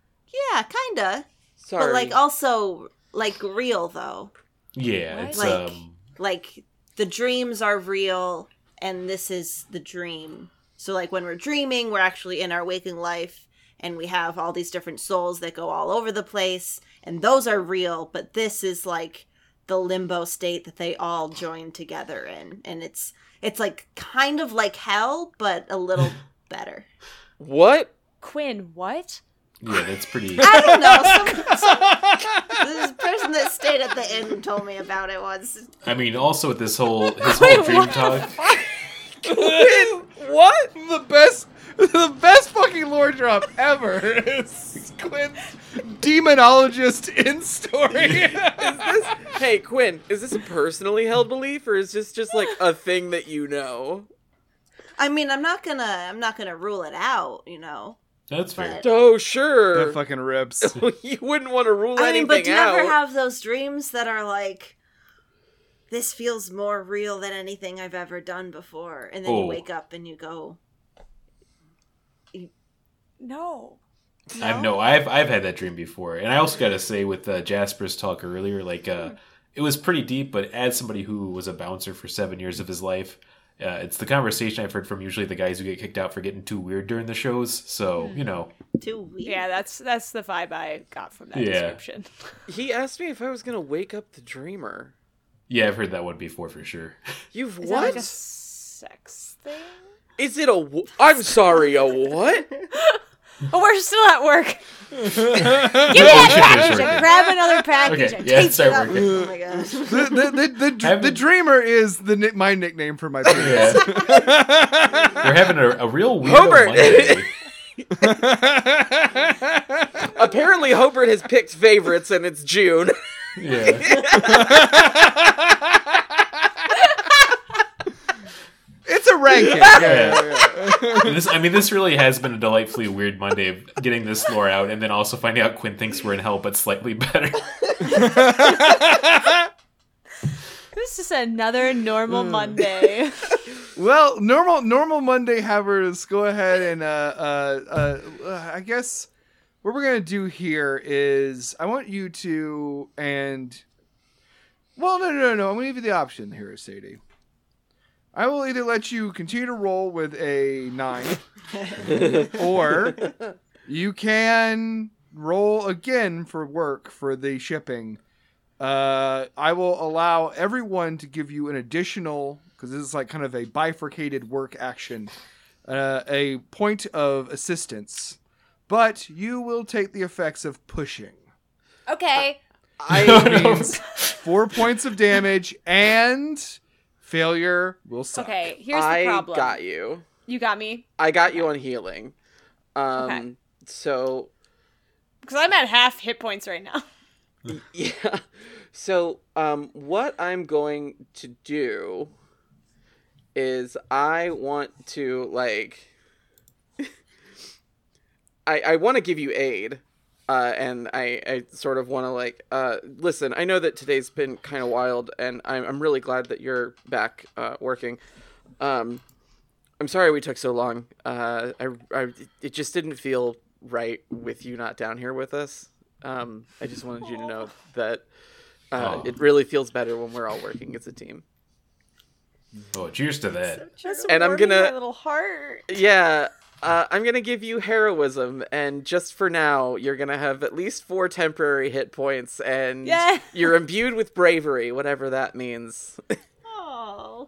yeah, kinda. Sorry. But like also like real though. Yeah, What? it's Like- um Like the dreams are real and this is the dream. So like when we're dreaming, we're actually in our waking life and we have all these different souls that go all over the place and those are real, but this is like the limbo state that they all join together in and it's it's like kind of like hell but a little better. what? Quinn. What? Yeah, that's pretty I don't know. Some, some, this person that stayed at the inn told me about it once. I mean also with this whole his whole dream talk. Quinn, what? the best the best fucking lore drop ever is Quinn's demonologist in story. Is this? Hey, Quinn. Is this a personally held belief, or is this just like a thing that you know? I mean, I'm not gonna, I'm not gonna rule it out, you know. That's fair. But- Oh, sure. That fucking rips. you wouldn't want to rule I mean, but do you out. ever have those dreams that are like, this feels more real than anything I've ever done before? And then Oh. you wake up and you go, No. I know I've I've had that dream before, and I also got to say with uh, Jasper's talk earlier, like uh, it was pretty deep. But as somebody who was a bouncer for seven years of his life, uh, it's the conversation I've heard from usually the guys who get kicked out for getting too weird during the shows. So you know, too weird. Yeah, that's that's the vibe I got from that Yeah. description. He asked me if I was going to wake up the dreamer. yeah, I've heard that one before for sure. You've Is that what? like a sex thing? Is it a? w- I'm sorry, a what? Oh, we're still at work. Give me should that package. working. Grab another package. Okay, and yeah, tape start it up. working. Oh my gosh. the, the, the, the, dr- Haven't- the dreamer is the ni- my nickname for my penis. Yeah. We're having a, a real weird Hobart! Monday. Apparently, Hobart has picked favorites, and it's June. Yeah. It's a ranking. Yeah, yeah, yeah. this, I mean, this really has been a delightfully weird Monday of getting this lore out, and then also finding out Quinn thinks we're in hell, but slightly better. This is another normal Monday. Well, normal normal Monday havers, go ahead and uh, uh, uh, uh, I guess what we're gonna do here is I want you to and well, no, no, no, no. I'm gonna give you the option here, Sadie. I will either let you continue to roll with a nine, or you can roll again for work for the shipping. Uh, I will allow everyone to give you an additional because this is like kind of a bifurcated work action, uh, a point of assistance, but you will take the effects of pushing. okay. I means four points of damage and failure will suck. Okay, here's the problem. I problem. got you. You got me I got you on healing. Um, Okay. So because I'm at half hit points right now. yeah. So um, what I'm going to do is I want to like I I want to give you aid. Uh, and I, I sort of want to like uh, listen. I know that today's been kind of wild, and I'm, I'm really glad that you're back uh, working. Um, I'm sorry we took so long. Uh, I, I it just didn't feel right with you not down here with us. Um, I just wanted you to know that uh, Aw. it really feels better when we're all working as a team. Oh, cheers to that. Just And I'm gonna- my little heart. Yeah, uh, I'm gonna give you heroism, and just for now, you're gonna have at least four temporary hit points, and Yeah. you're imbued with bravery, whatever that means. Oh,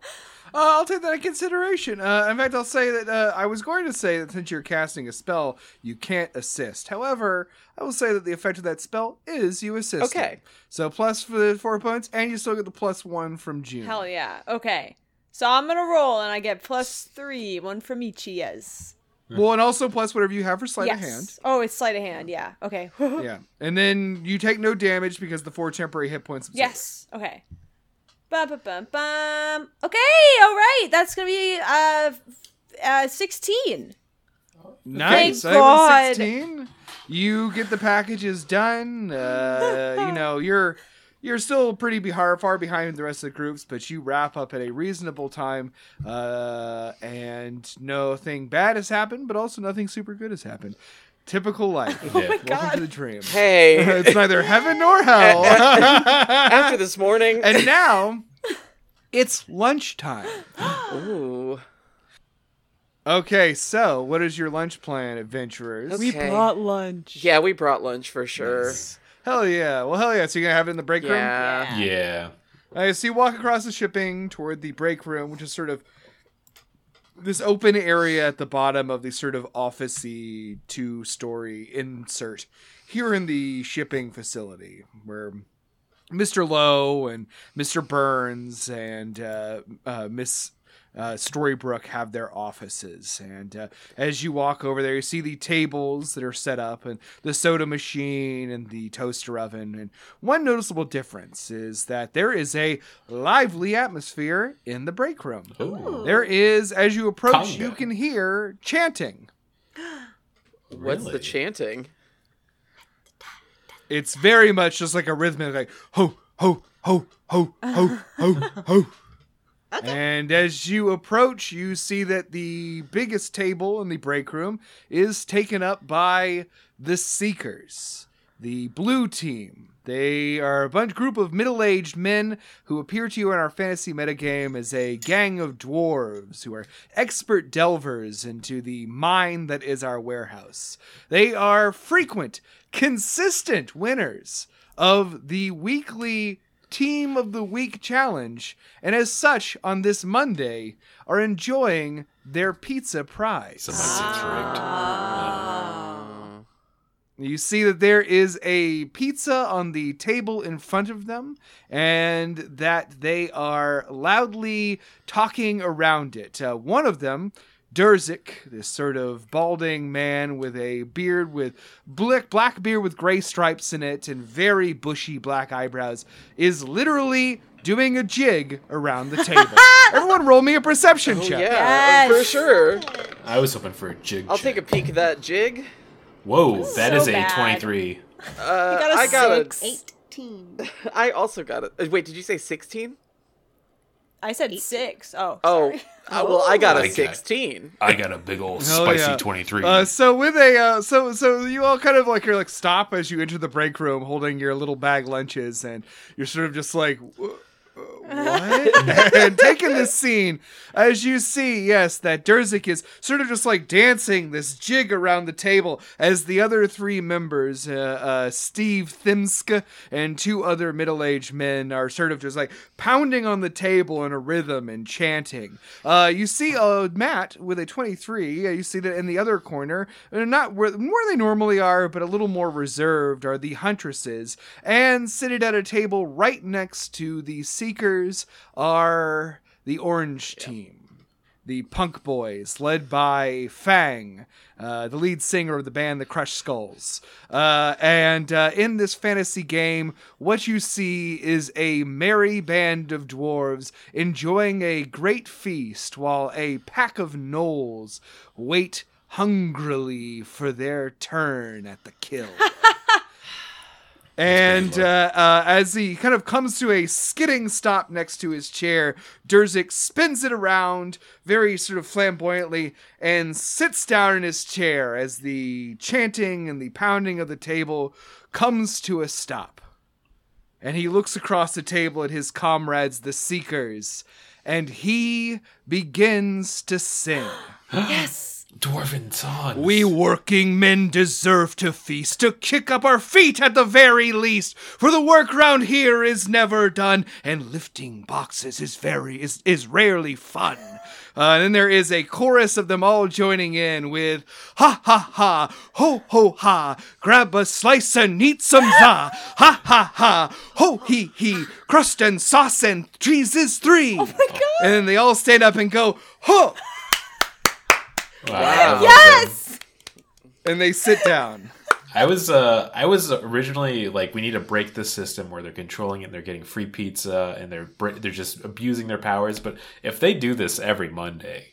Uh, I'll take that into consideration. Uh, in fact, I'll say that uh, I was going to say that since you're casting a spell, you can't assist. However, I will say that the effect of that spell is you assist. Okay. So plus for the four points, and you still get the plus one from June. hell yeah. Okay. So I'm gonna roll, and I get plus three, one from each yes. Well, and also plus whatever you have for sleight yes. of hand. Oh, it's sleight of hand. Yeah. Okay. Yeah, and then you take no damage because the four temporary hit points. absorb. yes. Okay. Bum, bum, bum, bum. Okay. All right. That's gonna be uh, uh, sixteen. Nice. Thank I have a God. 16. You get the packages done. Uh, you know, you're you're still pretty be- far behind the rest of the groups, but you wrap up at a reasonable time. Uh, and nothing bad has happened, but also nothing super good has happened. Typical life. Oh Yeah. Welcome to the dream. Hey, it's neither heaven nor hell. after this morning, and now it's lunchtime. ooh, Okay, so what is your lunch plan, adventurers? Okay. We brought lunch. yeah, we brought lunch for sure. Hell yeah. Well, hell yeah. So you're going to have it in the break room? Yeah. Yeah. Uh, so you walk across the shipping toward the break room, which is sort of this open area at the bottom of the sort of officey two-story insert here in the shipping facility, where Mr. Lowe and Mr. Burns and uh, uh, Miss uh, Storybrooke have their offices. And uh, as you walk over there, you see the tables that are set up and the soda machine and the toaster oven. And one noticeable difference is that there is a lively atmosphere in the break room. Ooh. There is, as you approach, Conga. you can hear chanting. What's the chanting? It's very much just like a rhythmic, like ho ho ho ho ho ho ho. And as you approach, you see that the biggest table in the break room is taken up by the Seekers, the blue team. They are a bunch group of middle-aged men who appear to you in our fantasy metagame as a gang of dwarves who are expert delvers into the mine that is our warehouse. They are frequent, consistent winners of the weekly Team of the Week challenge, and as such, on this Monday, are enjoying their pizza prize. Somebody rigged. You see that there is a pizza on the table in front of them, and that they are loudly talking around it. Uh, one of them, Durzik, this sort of balding man with a beard with black, black beard with gray stripes in it and very bushy black eyebrows, is literally doing a jig around the table. Everyone, roll me a perception Oh check. yeah, for sure. I was hoping for a jig. I'll take a peek at that jig. Whoa, that is So is a bad. 23. Uh, got a I got six. a. Eighteen. I also got it. Wait, did you say sixteen? I said six. Oh, Oh, sorry. uh, well, I got I a got- sixteen. I got a big old Hell spicy yeah. 23. Uh, so with a uh, so so you all kind of like you're like stop as you enter the break room holding your little bag lunches and you're sort of just like "Wh- what? And taking this scene as you see yes that Durzik is sort of just like dancing this jig around the table as the other three members uh, uh, Steve Thimska and two other middle-aged men are sort of just like pounding on the table in a rhythm and chanting. Uh, you see uh, Matt with a 23 uh, you see that in the other corner uh, not where, where they normally are but a little more reserved are the huntresses and seated at a table right next to the seekers are the orange team the punk boys led by fang uh, the lead singer of the band the crushed skulls. Uh, and uh, in this fantasy game what you see is a merry band of dwarves enjoying a great feast while a pack of gnolls wait hungrily for their turn at the kill and uh, uh, as he kind of comes to a skidding stop next to his chair, Durzik spins it around very sort of flamboyantly and sits down in his chair as the chanting and the pounding of the table comes to a stop. And he looks across the table at his comrades, the Seekers, and he begins to sing. yes. Dwarven songs. We working men deserve to feast, to kick up our feet at the very least, for the work round here is never done, and lifting boxes is very is, is rarely fun. Uh, and then there is a chorus of them all joining in with ha ha ha, ho ho ha, grab a slice and eat some za, ha ha ha, ho he he, crust and sauce and cheese is three. Oh my god! And then they all stand up and go ho, Wow. Yes. and they sit down. I was uh I was originally like we need to break this system where they're controlling it and they're getting free pizza and they're br- they're just abusing their powers but if they do this every Monday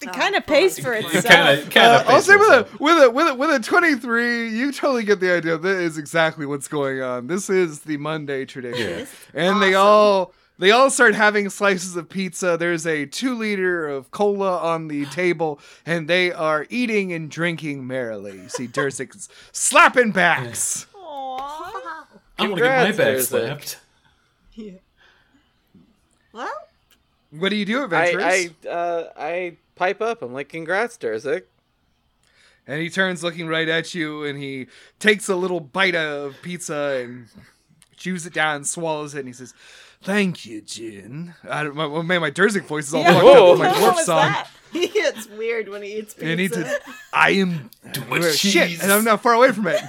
It kind of pays for itself. kind of kind Uh, I'll say with a with a with a with a 23, you totally get the idea. That is exactly what's going on. This is the Monday tradition, Yeah. and they all they all start having slices of pizza. There's a two liter of cola on the table, and they are eating and drinking merrily. You see Durzik slapping backs. Aw. I'm gonna get my back Durzik. slapped. Yeah. Well, What do you do, I adventurers? I uh, I pipe up. I'm like, congrats, Durzik. And he turns looking right at you and he takes a little bite of pizza and chews it down and swallows it and he says, Thank you, Jin. I don't, my, well, man, my Durzik voice is all Yeah. fucked up Whoa. with my dwarf song. He it's weird when he eats pizza. And he said, I am much shit, cheese. and I'm not far away from it.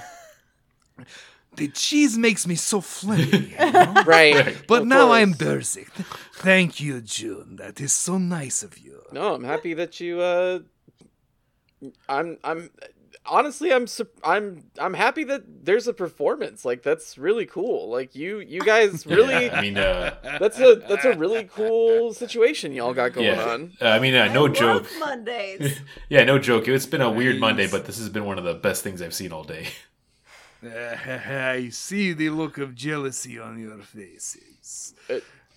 The cheese makes me so phlegmy, you know? Right. but of now course. I'm Durzik. Thank you, Jun. That is so nice of you. No, I'm happy that you. uh I'm I'm honestly, I'm I'm I'm happy that there's a performance. Like that's really cool. Like you you guys really I mean, uh, that's a that's a really cool situation y'all got going yeah. on. Uh, I mean, uh, no I love joke. Mondays. Yeah, no joke. It's been a weird Nice. Monday, but this has been one of the best things I've seen all day. I see the look of jealousy on your faces.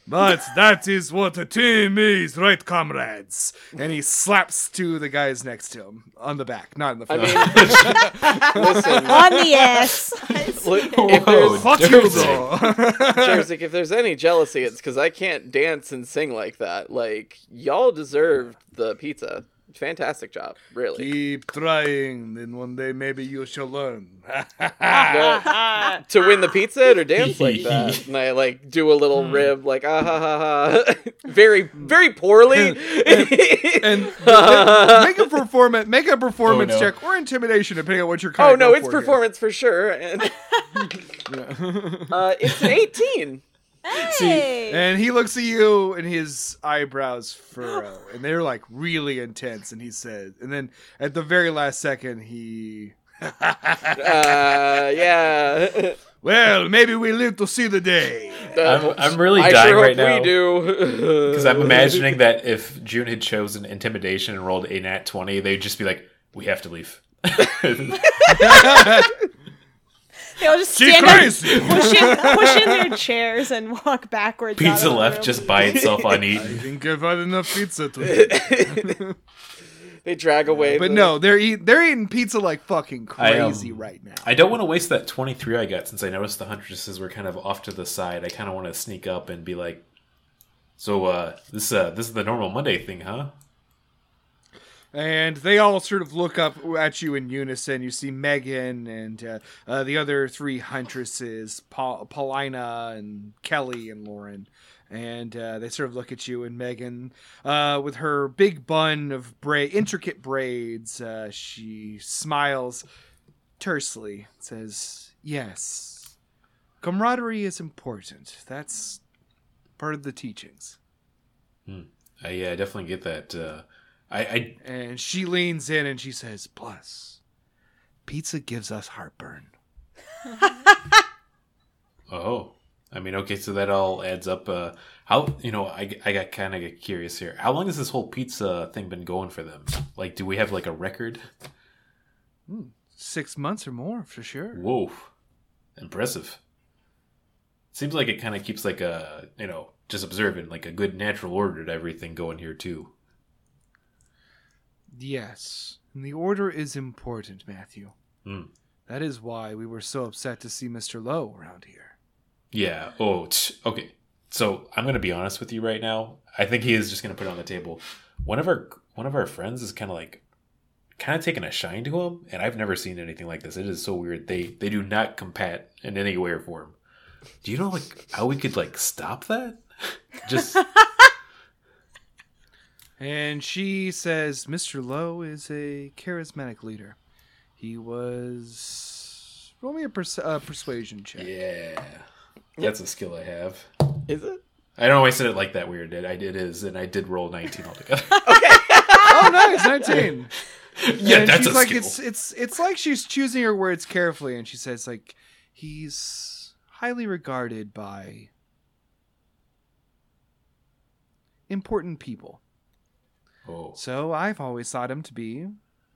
But that is what a team is, right, comrades? And he slaps two of the guys next to him on the back, not in the I front. mean, listen, On the ass. li- if there's Fuck you, Jersey. though. Jersey, if there's any jealousy, it's because I can't dance and sing like that. Like y'all deserved the pizza. Fantastic job, really. Keep trying, then one day maybe you shall learn. Well, to win the pizza or dance like that, and I like do a little rib, like ah ha ha ha, very very poorly. and make a performance, make a performance Oh, no. check or intimidation, depending on what you're. Kind oh no, it's for here. performance for sure. And uh, it's an eighteen. Hey. And he looks at you, and his eyebrows furrow, and they're like really intense. And he says, and then at the very last second, he, Uh, yeah. well, maybe we live to see the day. I'm, I'm really I dying sure right hope now we do. because I'm imagining that if June had chosen intimidation and rolled a nat twenty, they'd just be like, "We have to leave." They all just She stand up, crazy. push in, push in their chairs and walk backwards. out Pizza of the left room. just by itself I uneaten. think I've had enough pizza today. they drag away. but the- no, they're eat, they're eating pizza like fucking I, um, crazy right now. I don't want to waste that 23 I got since I noticed the huntresses were kind of off to the side. I kind of want to sneak up and be like, "So, uh, this uh, this is the normal Monday thing, huh?" And they all sort of look up at you in unison. You see Megan and uh, uh, the other three huntresses, pa- Paulina and Kelly and Lauren. And uh, they sort of look at you and Megan uh, with her big bun of bra- intricate braids. Uh, she smiles tersely, says, Yes, camaraderie is important. That's part of the teachings. I yeah, I definitely get that. Uh, I, I And she leans in and she says, Plus, pizza gives us heartburn. oh, I mean, okay, so that all adds up. Uh, how you know? I, I got kind of curious here. How long has this whole pizza thing been going for them? Like, do we have like a record? Six months or more, for sure. Whoa, impressive. Seems like it kind of keeps like a you know just observing like a good natural order to everything going here too. Yes. And the order is important, Matthew. Hmm. That is why we were so upset to see Mr. Lowe around here. Yeah. Oh, tch, okay. So I'm gonna be honest with you right now. I think he is just gonna put it on the table. One of our one of our friends is kind of like kind of taking a shine to him, and I've never seen anything like this. It is so weird. They they do not compat in any way or form. Do you know like how we could like stop that? just And she says Mr. Lowe is a charismatic leader. He was. Roll me a pers- uh, persuasion check. yeah. That's a skill I have. Is it? I don't always said it like that weird. It, I it is, and I did roll 19 altogether. Okay. oh, nice, 19. yeah, and that's she's a like skill. it's it's it's like she's choosing her words carefully and she says like he's highly regarded by important people Oh, so i've always thought him to be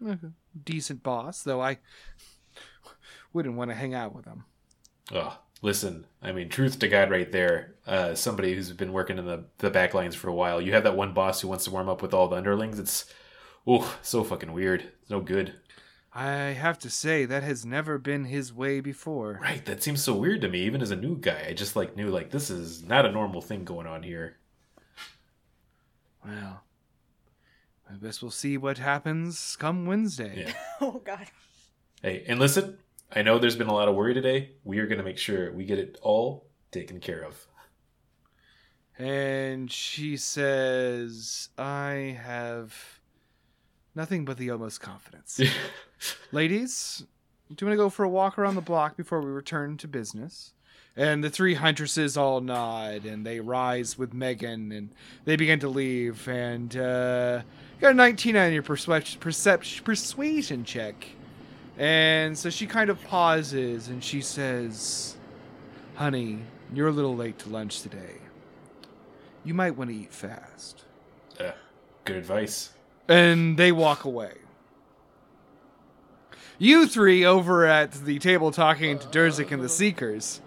a decent boss though i wouldn't want to hang out with him Oh, listen, I mean, truth to God, right there. Uh, somebody who's been working in the the back lines for a while. You have that one boss who wants to warm up with all the underlings. It's oh, so fucking weird. It's no good. i have to say that has never been his way before Right? That seems so weird to me. Even as a new guy, I just like knew like this is not a normal thing going on here. well i guess we'll see what happens come wednesday Yeah. Oh God. Hey, and listen, I know there's been a lot of worry today. We are gonna make sure we get it all taken care of. And she says, I have nothing but the utmost confidence. Ladies, do you want to go for a walk around the block before we return to business? And the three huntresses all nod and they rise with Megan and they begin to leave. And uh, you got a 19 on your persuasion, persuasion check. And so she kind of pauses and she says, Honey, you're a little late to lunch today. You might want to eat fast. Uh, good advice. And they walk away. You three over at the table talking to Durzik and the Seekers.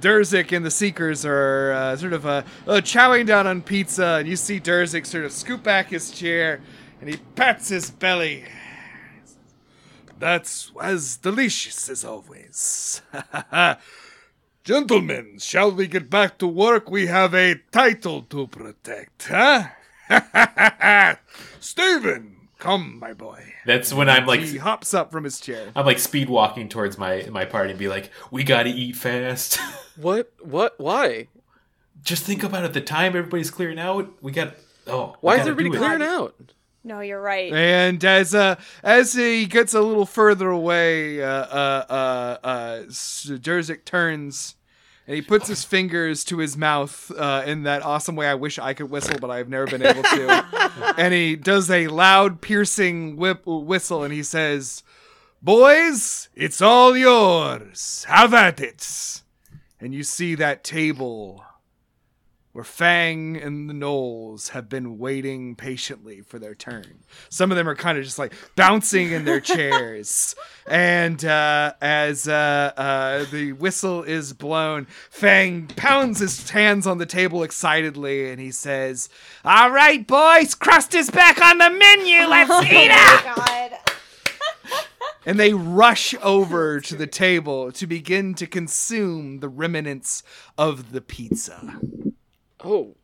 Durzik and the Seekers are uh, sort of uh, uh, chowing down on pizza, and you see Durzik sort of scoop back his chair, and he pats his belly. That's as delicious as always. Gentlemen, shall we get back to work? We have a title to protect, huh? Stephen, come, my boy. That's when I'm like, he hops up from his chair. I'm like speed walking towards my my party and be like, we gotta eat fast. What? What? Why? Just think about it. The time everybody's clearing out, we got. Oh, Why is everybody do it. clearing out? No, you're right. And as uh, as he gets a little further away, uh, uh, uh, uh, Durzik turns and he puts his fingers to his mouth uh, in that awesome way I wish I could whistle, but I've never been able to. and he does a loud, piercing whip whistle, and he says, "Boys, it's all yours. Have at it." And you see that table where Fang and the Knowles have been waiting patiently for their turn. Some of them are kind of just like bouncing in their chairs. And uh, as uh, uh, the whistle is blown, Fang pounds his hands on the table excitedly and he says, All right, boys, crust is back on the menu. Let's eat it. And they rush over to the table to begin to consume the remnants of the pizza. Oh,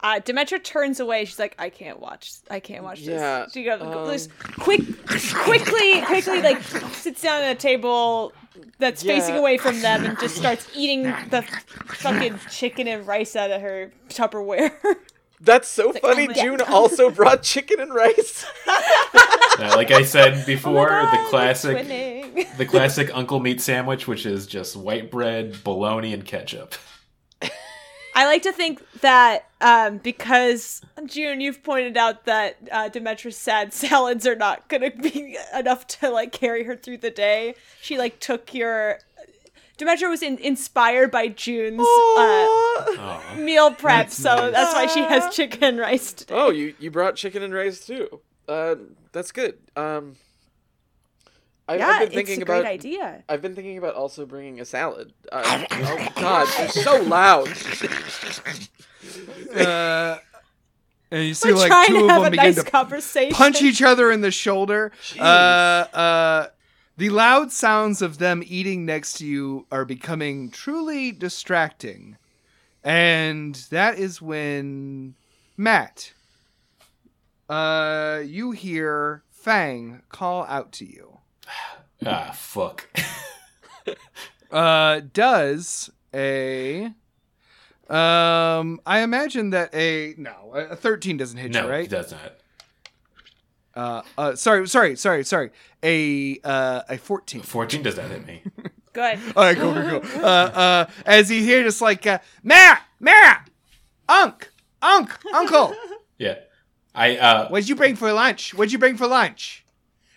Uh, Demetra turns away. She's like, I can't watch. I can't watch Yeah, this. She goes, um, just quick, quickly, quickly, like sits down at a table that's facing away from them and just starts eating the fucking chicken and rice out of her Tupperware. that's so like, funny. oh June God. also brought chicken and rice. Like I said before, Oh God, the classic, the classic Uncle Meat sandwich, which is just white bread, bologna, and ketchup. I like to think that um, because June, you've pointed out that uh, Demetra's sad salads are not gonna be enough to like carry her through the day. She like took your. Demetra was in- inspired by June's uh, meal prep, That's so nice. that's why she has chicken and rice today. oh, you you brought chicken and rice too. Uh, that's good. Um, I, yeah, I've been it's thinking a about. great idea. I've been thinking about also bringing a salad. Uh, oh God, they're so loud. Uh, and you see We're like trying two to of have them a begin nice to conversation. punch each other in the shoulder. Uh, uh, the loud sounds of them eating next to you are becoming truly distracting. And that is when Matt, uh, you hear Fang call out to you. Ah, fuck. Uh, does a um, I imagine that a no, a thirteen doesn't hit no, you, he right? does not. Uh, uh, sorry, sorry, sorry, sorry. A uh, a fourteen. Fourteen does not hit me. Good. All right, cool, cool, cool. Uh, uh, as you hear just like, uh, Matt, Matt, Unc, Unc, Uncle, Yeah, I uh, what'd you bring for lunch? What'd you bring for lunch?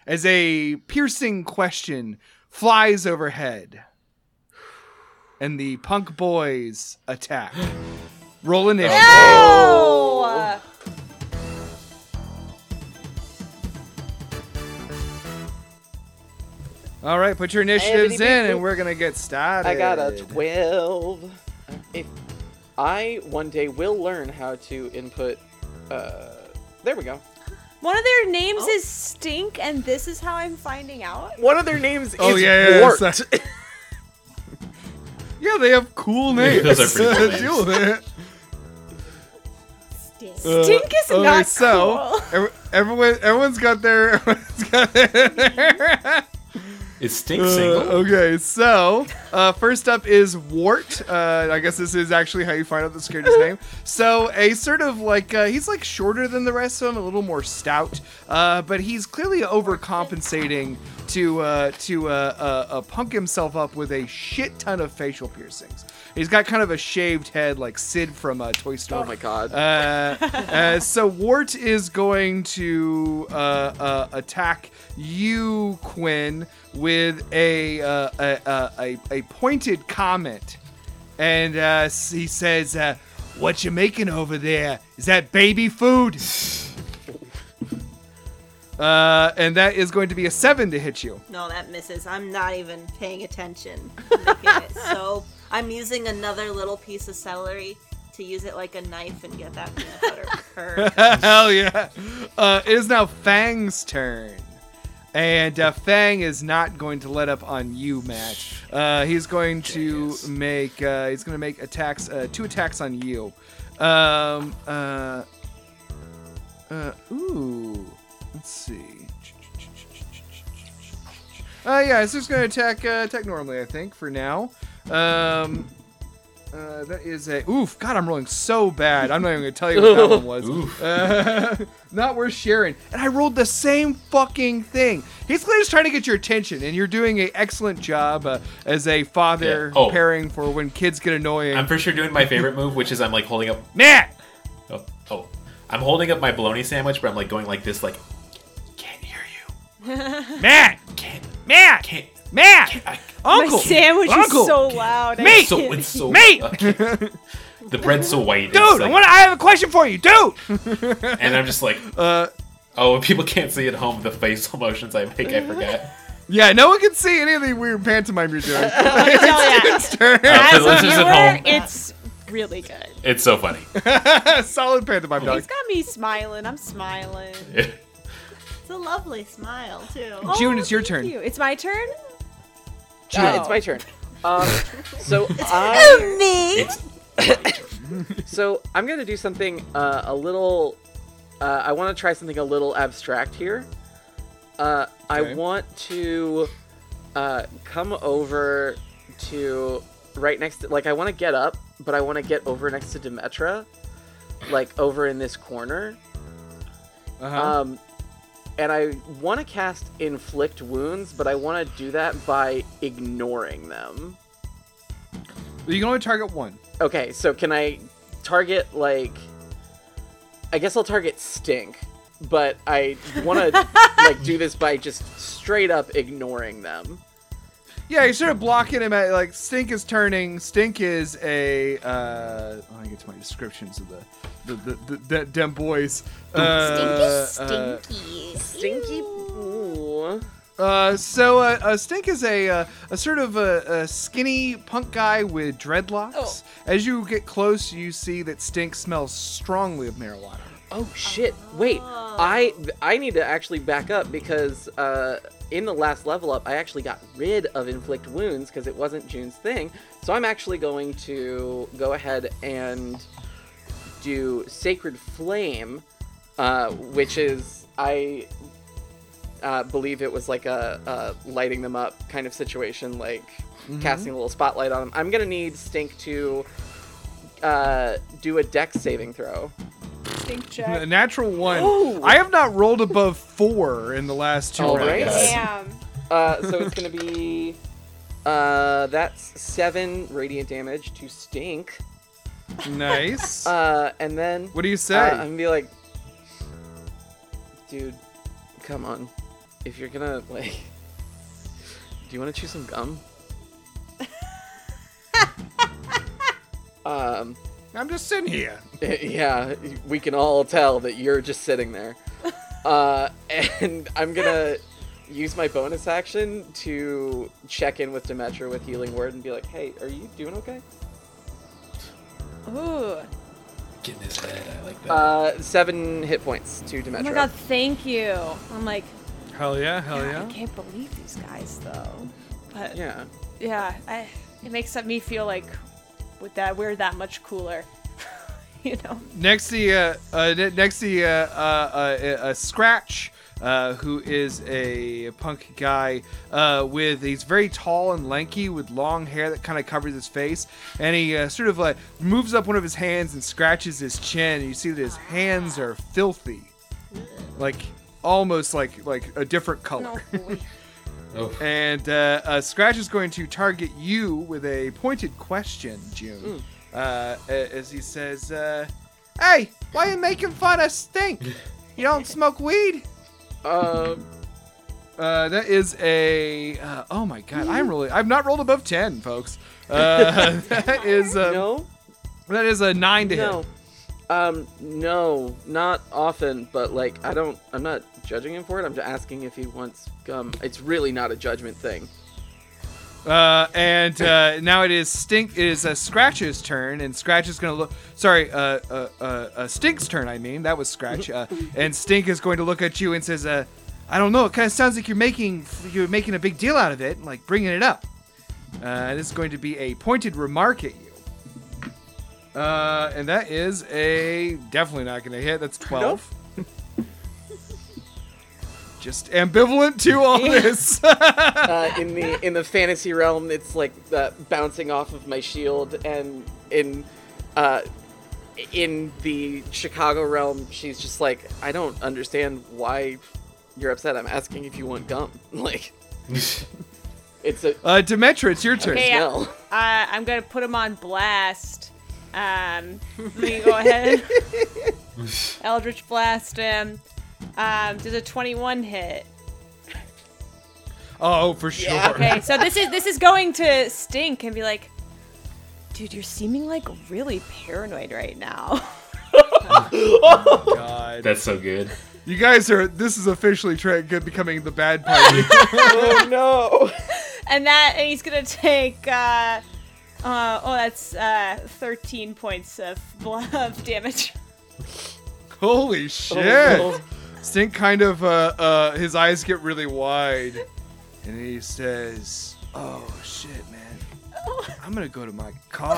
As a piercing question flies overhead, and the punk boys attack. Roll initiative. Oh! All right, put your initiatives in, and we're gonna get started. I got a twelve. If I one day will learn how to input, uh, there we go. One of their names Oh. is Stink, and this is how I'm finding out. One of their names Oh, is yeah, yeah, Wart. that's- Yeah, they have cool names. Those are pretty cool names. Deal with it. Stink. Uh, Stink is okay, not so cool. every- everyone, everyone's got their, everyone's got their. Is Stink Uh, single? okay, so uh, first up is Wart. Uh, I guess this is actually how you find out the character's name. So a sort of like uh, he's like shorter than the rest of them, a little more stout, uh, but he's clearly overcompensating to uh, to uh, uh, uh, punk himself up with a shit ton of facial piercings. He's got kind of a shaved head, like Sid from uh, Toy Story. Oh my god. Uh, uh, so Wart is going to uh, uh, attack you, Quinn, with a uh, a, a, a, a pointed comment, and uh, he says, uh, "What you making over there? Is that baby food?" Uh, and that is going to be a seven to hit you. No, that misses. I'm not even paying attention. I'm it so I'm using another little piece of celery to use it like a knife and get that peanut butter curd. Hell yeah! Uh, it is now Fang's turn. And uh, Fang is not going to let up on you, Matt. Uh, he's going to make uh, he's going to make attacks, uh, two attacks on you. Um, uh, uh, ooh, let's see. Uh, yeah, he's just going to attack uh, attack normally, I think, for now. Um, uh, that is a oof. God, I'm rolling so bad. I'm not even gonna tell you what that one was. Oof. Uh, not worth sharing. And I rolled the same fucking thing. He's clearly just trying to get your attention, and you're doing an excellent job uh, as a father Yeah. Oh. preparing for when kids get annoying. I'm for sure doing my favorite move, which is I'm like holding up. Matt. Oh, oh, I'm holding up my bologna sandwich, but I'm like going like this, like can't hear you. Matt. Can't. Matt. Can't. Matt. can't I, Uncle. My sandwich Uncle. is so loud. I Mate. so can't- it's so. Mate! okay. The bread's so white. it's Dude, I, like- want. I have a question for you, dude. and I'm just like, Uh, oh, people can't see at home the facial motions I make, I forget. yeah, no one can see any of the weird pantomime you're doing. Let me tell it's turn. Uh, As a listeners at viewer, home, it's really good. it's so funny. Solid pantomime dog. He's got me smiling. I'm smiling. It's a lovely smile too. June, Oh, it's your thank turn. you. It's my turn. Uh, it's my turn. Um, so Oh, I Me? It's so I'm gonna do something uh, a little. Uh, I want to try something a little abstract here. Uh, Okay. I want to uh, come over to right next to like I want to get up, but I want to get over next to Demetra, like over in this corner. Uh-huh. Um, and I want to cast inflict wounds, but I want to do that by ignoring them. you can only target one. Okay, so can I target like? I guess I'll target Stink, but I want to like do this by just straight up ignoring them. Yeah, you're sort of blocking him at like Stink is turning. Stink is a. Uh, oh, I get to my descriptions of the the the, the, the them boys. Uh, Stinky, stinky. Stinky. Ooh. Uh, so uh, uh, Stink is a uh, a sort of a, a skinny punk guy with dreadlocks. Oh. As you get close, you see that Stink smells strongly of marijuana. Oh shit! Wait, I I need to actually back up because uh, in the last level up, I actually got rid of inflict wounds because it wasn't June's thing. So I'm actually going to go ahead and do sacred flame, uh, which is I uh, believe it was like a, a lighting them up kind of situation, like casting a little spotlight on them. I'm gonna need Stink to uh, do a dex saving throw. Stink A check. natural one. Ooh. I have not rolled above four in the last two All rounds. right. Damn. Uh, so it's gonna be uh, that's seven radiant damage to Stink. Nice. Uh, and then what do you uh, say? I'm gonna be like, dude, come on. If you're gonna like, do you want to chew some gum? um, I'm just sitting here. yeah, we can all tell that you're just sitting there. Uh, and I'm gonna use my bonus action to check in with Demetra with Healing Word and be like, hey, are you doing okay? Ooh. Get in his head. I like that. Uh, seven hit points to Demetra. Oh my god, thank you. I'm like, Hell yeah, hell yeah! I can't believe these guys though. But yeah, Yeah. I, it makes me feel like with that we're that much cooler. you know. Next to uh, uh, ne- next to uh, uh, uh, uh, Scratch, uh, who is a punk guy uh, with he's very tall and lanky with long hair that kind of covers his face, and he uh, sort of like moves up one of his hands and scratches his chin. And you see that his hands are filthy, like almost like like a different color. No. boy. Oh, And uh, uh, Scratch is going to target you with a pointed question, June. Uh, as he says, uh, "Hey, why are you making fun of Stink? You don't smoke weed?" Um, Uh, that is a. Uh, oh my god, I'm really. I've not rolled above ten, folks. Uh, that is a. no, That is a nine to no, hit. um, no, not often. But like, I don't. I'm not judging him for it. I'm just asking if he wants gum. It's really not a judgment thing. Uh, and uh, now it is Stink. It is uh, Scratch's turn, and Scratch is going to look. Sorry, uh, uh, uh, uh, Stink's turn. I mean, that was Scratch. Uh, and Stink is going to look at you and says, uh, "I don't know. It kind of sounds like you're making you're making a big deal out of it, like bringing it up. Uh, this is going to be a pointed remark at you. Uh, and that is a definitely not going to hit. That's twelve. Just ambivalent to all this. uh, in the in the fantasy realm, it's like uh, bouncing off of my shield, and in uh, in the Chicago realm, she's just like, I don't understand why you're upset. I'm asking if you want gum. Like, it's a uh, Demetra, it's your turn. Okay, yeah. smell. Uh, I'm gonna put him on blast. Um, let me go ahead. Eldritch blast him. Um, does a 21 hit? Oh, for sure. Yeah. Okay, so this is this is going to stink and be like, dude, you're seeming like really paranoid right now. Oh God. that's so good. You guys are. This is officially tra- becoming the bad party. oh no! and that and he's gonna take uh, uh oh that's uh 13 points of blood of damage. Holy shit! Oh, no. Stink kind of. Uh, uh, his eyes get really wide, and he says, "Oh shit, man! I'm gonna go to my car."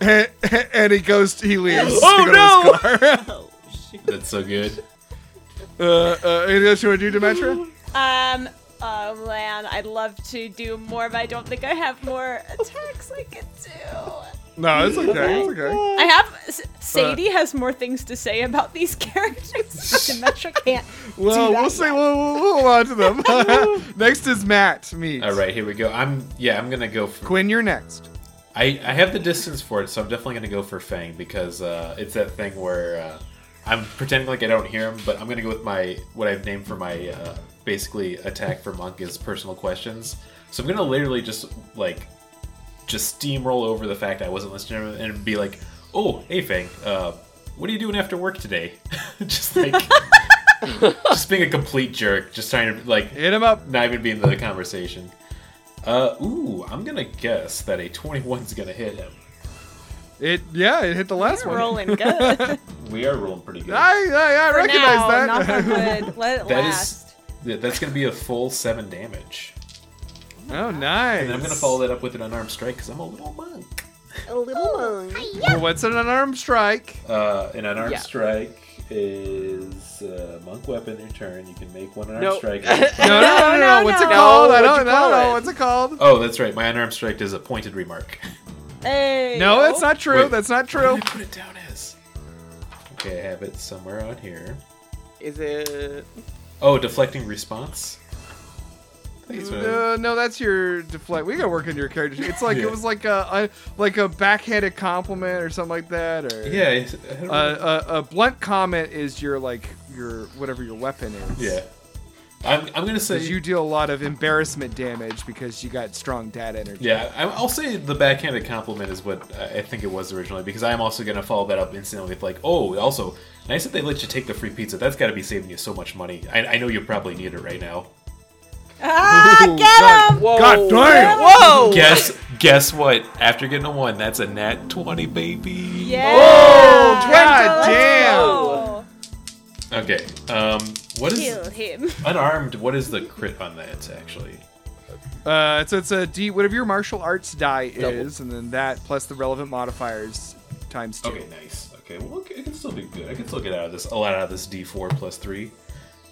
and, and he goes. He leaves. Oh, to go to his car. Oh, shoot. That's so good. uh, uh, anything else you want to do, Demetra? Um oh man, I'd love to do more, but I don't think I have more attacks I could do. No, it's okay. It's okay. I have S- Sadie has more things to say about these characters. Demetra can't. Well, do that we'll see. yet. We'll, we'll, we'll hold on to them. next is Matt. Me. All right, here we go. I'm yeah, I'm gonna go for. Quinn, you're next. I I have the distance for it, so I'm definitely gonna go for Fang because uh, it's that thing where uh, I'm pretending like I don't hear him, but I'm gonna go with my what I've named for my uh, basically attack for monk is personal questions. So I'm gonna literally just like just steamroll over the fact I wasn't listening to him and be like, "Oh, hey Fang, uh, what are you doing after work today?" just like just being a complete jerk, just trying to like Hit him up. not even be in the conversation. Uh, ooh, I'm gonna guess that a 21's gonna hit him. It yeah, it hit the last You're one. rolling good. We are rolling pretty good. I, I, I For recognize now, that. knock on wood. Let it That is- last. Yeah, That's gonna be a full seven damage. Oh, nice. And I'm gonna follow that up with an unarmed strike because I'm a little monk. A little monk. Well, what's an unarmed strike? Uh, an unarmed Yeah. strike is uh, monk weapon. Your turn. You can make one unarmed Nope. strike. No, no, no, no, no. no, What's it no. called? I don't know. No, what's it called? oh, that's right. My unarmed strike is a pointed remark. Hey, No, that's not true. Wait. That's not What true. did I put it down as? Okay, I have it somewhere on here. Is it? Oh, deflecting response. I think it's Uh, no, that's your deflect. We gotta work on your character. It's like Yeah. it was like a, a like a backhanded compliment or something like that, or yeah. Uh, a, a blunt comment is your like your whatever your weapon is. yeah. I'm, I'm gonna say you deal a lot of embarrassment damage because you got strong dad energy. Yeah, I'll say the backhanded compliment is what I think it was originally because I am also to follow that up instantly with like, oh, also nice that they let you take the free pizza. That's got to be saving you so much money. I, I know you probably need it right now. Ah, Ooh, get God. him! Whoa! God damn! Whoa! Guess guess what? After getting a one, that's a nat twenty, baby. Yeah. Oh, God damn. Okay. Um, what is Kill him. unarmed? What is the crit on that actually? Uh, so it's a D, whatever your martial arts die Double. is, and then that plus the relevant modifiers times two. Okay, nice. Okay, well, okay, it can still be good. I can still get out of this a lot out of this D4 plus three,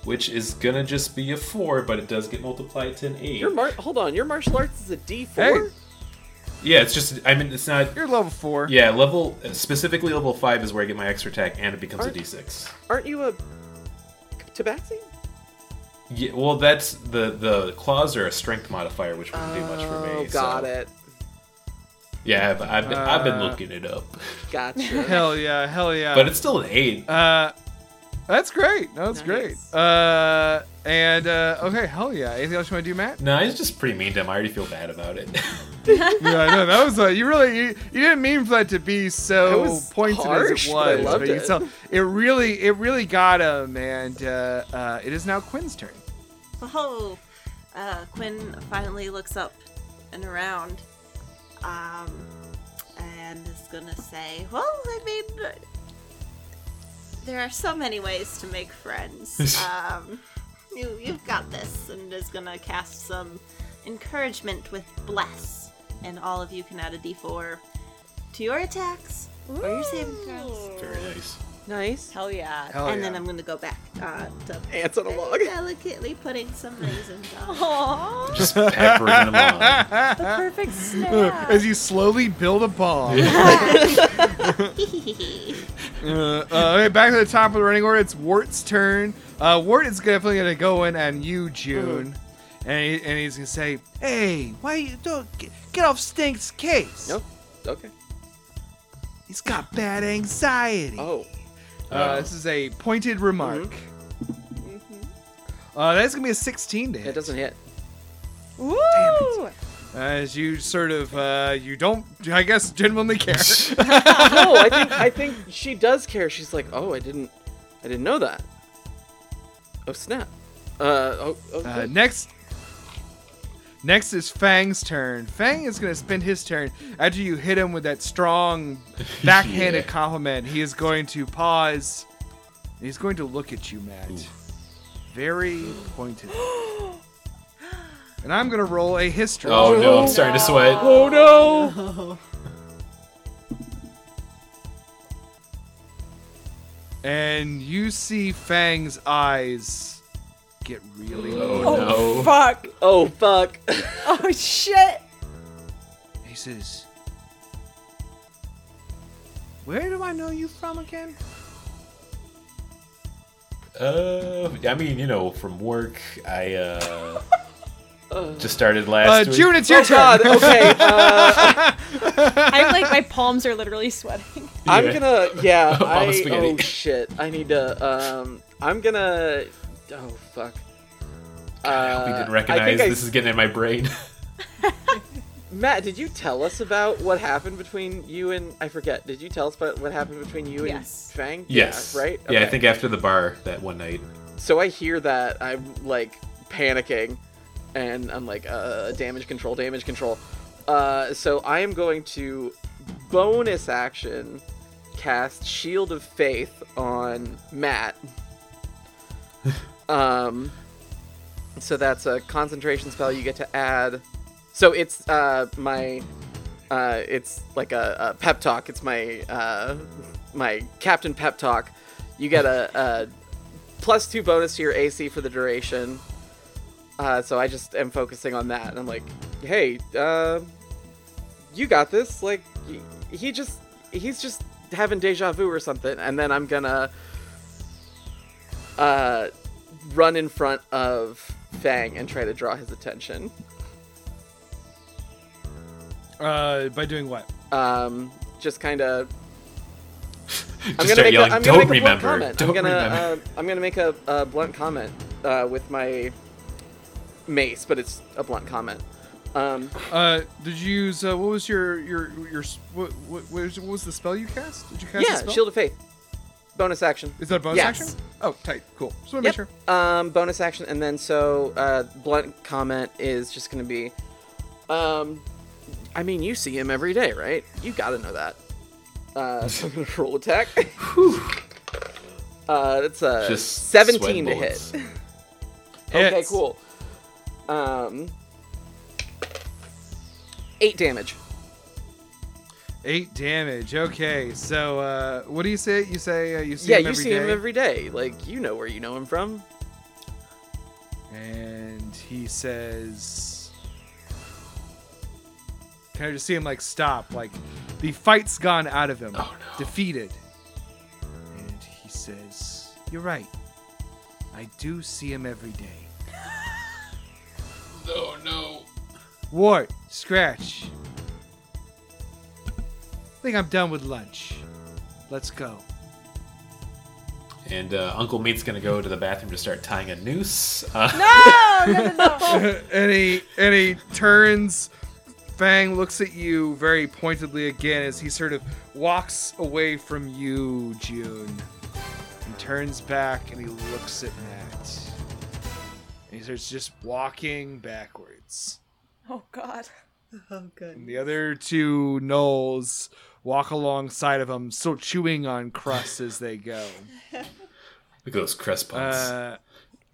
which is gonna just be a four, but it does get multiplied to an eight. Your mar- hold on. Your martial arts is a D four. Hey. Yeah, it's just. I mean, it's not. You're level four. Yeah, level specifically level five is where I get my extra attack, and it becomes a Aren't- D6. Aren't you a tabaxi? Yeah, well, that's the the claws are a strength modifier, which wouldn't do much for me. Oh, got so- it. Yeah, I've, I've, been, I've been Uh, looking it up, Gotcha. Hell yeah, hell yeah. but it's still an eight. Uh, that's great. No, that's Nice. great. Uh, and uh, okay, hell yeah. Anything else you want to do, Matt? No, he's just pretty mean to him. I already feel bad about it. yeah, I know that was uh, you really you, you didn't mean for that to be so pointed harsh, as it but I was, loved you it. can tell it really it really got him, and uh, uh, it is now Quinn's turn. Oh, uh, Quinn finally looks up and around, um, and is gonna say, "Well, I mean, there are so many ways to make friends. um, you you've got this." And is gonna cast some encouragement with bless, and all of you can add a D4 to your attacks or your saving throws. Very nice. nice. Hell yeah. Hell and yeah. then I'm gonna go back uh, to Ants on a log. delicately putting some raisins on. Aww, Just peppering them on. the perfect snap. as you slowly build a bomb. Uh, uh, okay, back to the top of the running order. It's Wart's turn. Uh, Wart is definitely gonna go in on you, June, and, he, and he's gonna say, "Hey, why you don't get, get off Stink's case? Nope. Okay. He's got bad anxiety." Oh. Uh, Oh. this is a pointed remark. Uh, that's gonna be a 16 to hit. It doesn't hit. Woo! As you sort of, uh, you don't, I guess, genuinely care. no, I think I think she does care. She's like, oh, I didn't, I didn't know that. Oh snap. Uh, oh, okay. Uh, next, next is Fang's turn. Fang is going to spend his turn after you hit him with that strong backhanded Yeah. compliment. He is going to pause. and He's going to look at you, Matt, very pointed. and I'm going to roll a history. Oh no, I'm starting to sweat. oh no. And you see Fang's eyes get really Oh, low. no. Fuck. Oh fuck. Oh shit. He says, "Where do I know you from again?" Uh, I mean, you know, from work, I Uh, just started Uh, last week. June, it's your oh turn. god. Okay. Uh, I'm like my palms are literally sweating. I'm gonna. Yeah. Mama I. spaghetti. Oh shit. I need to. Um. I'm gonna. Oh fuck. I hope he Uh, didn't I recognize think I this is getting in my brain. Matt, did you tell us about what happened between you and I forget? Did you tell us about what happened between you Yes. and Fang? yes. Yeah, right. Yeah, I think after the bar that one night. So I hear that I'm like panicking, and I'm like, uh, damage control, damage control. Uh, so I am going to bonus action cast Shield of Faith on Matt. um, so that's a concentration spell. You get to add. So it's uh my, uh it's like a, a pep talk. It's my uh my Captain Pep talk. You get a, a plus two bonus to your AC for the duration. Uh, so I just am focusing on that, and I'm like, hey, uh, you got this. Like, he, just he's just having deja vu or something, and then I'm gonna uh, run in front of Fang and try to draw his attention. Uh, by doing what? Um, just kind of I'm gonna make yelling, a, I'm "Don't gonna make a blunt comment. Don't I'm gonna remember!" uh, I'm gonna make a, a blunt comment uh, with my mace, but it's a blunt comment. Um, Uh, did you use uh, what was your your your what what, what was, what was the spell you cast? Did you cast? a yeah, spell? Shield of Faith, bonus action. Is that a bonus Yes. action? Oh, tight, cool. Just want to Yep. make sure. Um, bonus action, and then so uh, blunt comment is just gonna be, um, I mean, you see him every day, right? You gotta know that. Uh, so I'm gonna roll attack. uh, that's a Just 17 to hit. okay, cool. Um, eight damage. Eight damage. Okay, so uh, what do you say? You say uh, you see yeah, him you every see him every day. Like you know where you know him from. And he says, "Can I just see him like stop? Like the fight's gone out of him, Oh, no. defeated." And he says, "You're right. I do see him every day. Oh no. Wart, Scratch. I think I'm done with lunch. Let's go. And uh, Uncle Meat's gonna go to the bathroom to start tying a noose. Uh, No, no, no, no. and he and he turns. Fang looks at you very pointedly again as he sort of walks away from you, June. And turns back and he looks at Matt. And he starts just walking backwards. Oh God. Oh, good. And the other two Knowles walk alongside of him, still chewing on crust as they go. Look at those crust punts. Uh,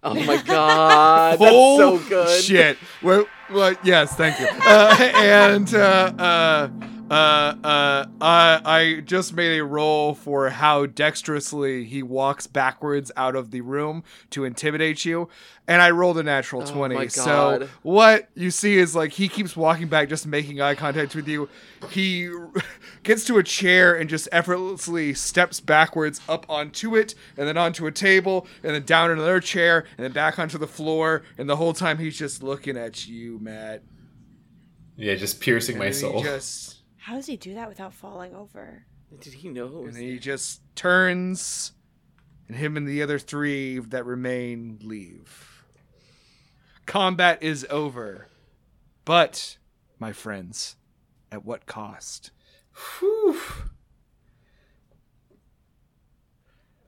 Oh my god, that's so good. Shit. Well, well, yes, thank you. Uh, and uh, uh, uh, uh, I, I just made a roll for how dexterously he walks backwards out of the room to intimidate you, and I rolled a natural Oh twenty. my So what you see is like he keeps walking back, just making eye contact with you. He gets to a chair and just effortlessly steps backwards up onto it, and then onto a table, and then down another chair, and then back onto the floor. And the whole time he's just looking at you, Matt. yeah, just piercing my and then soul. He just How does he do that without falling over? Did he know? and then he just turns, and him and the other three that remain leave. Combat is over, but my friends, at what cost? Whew.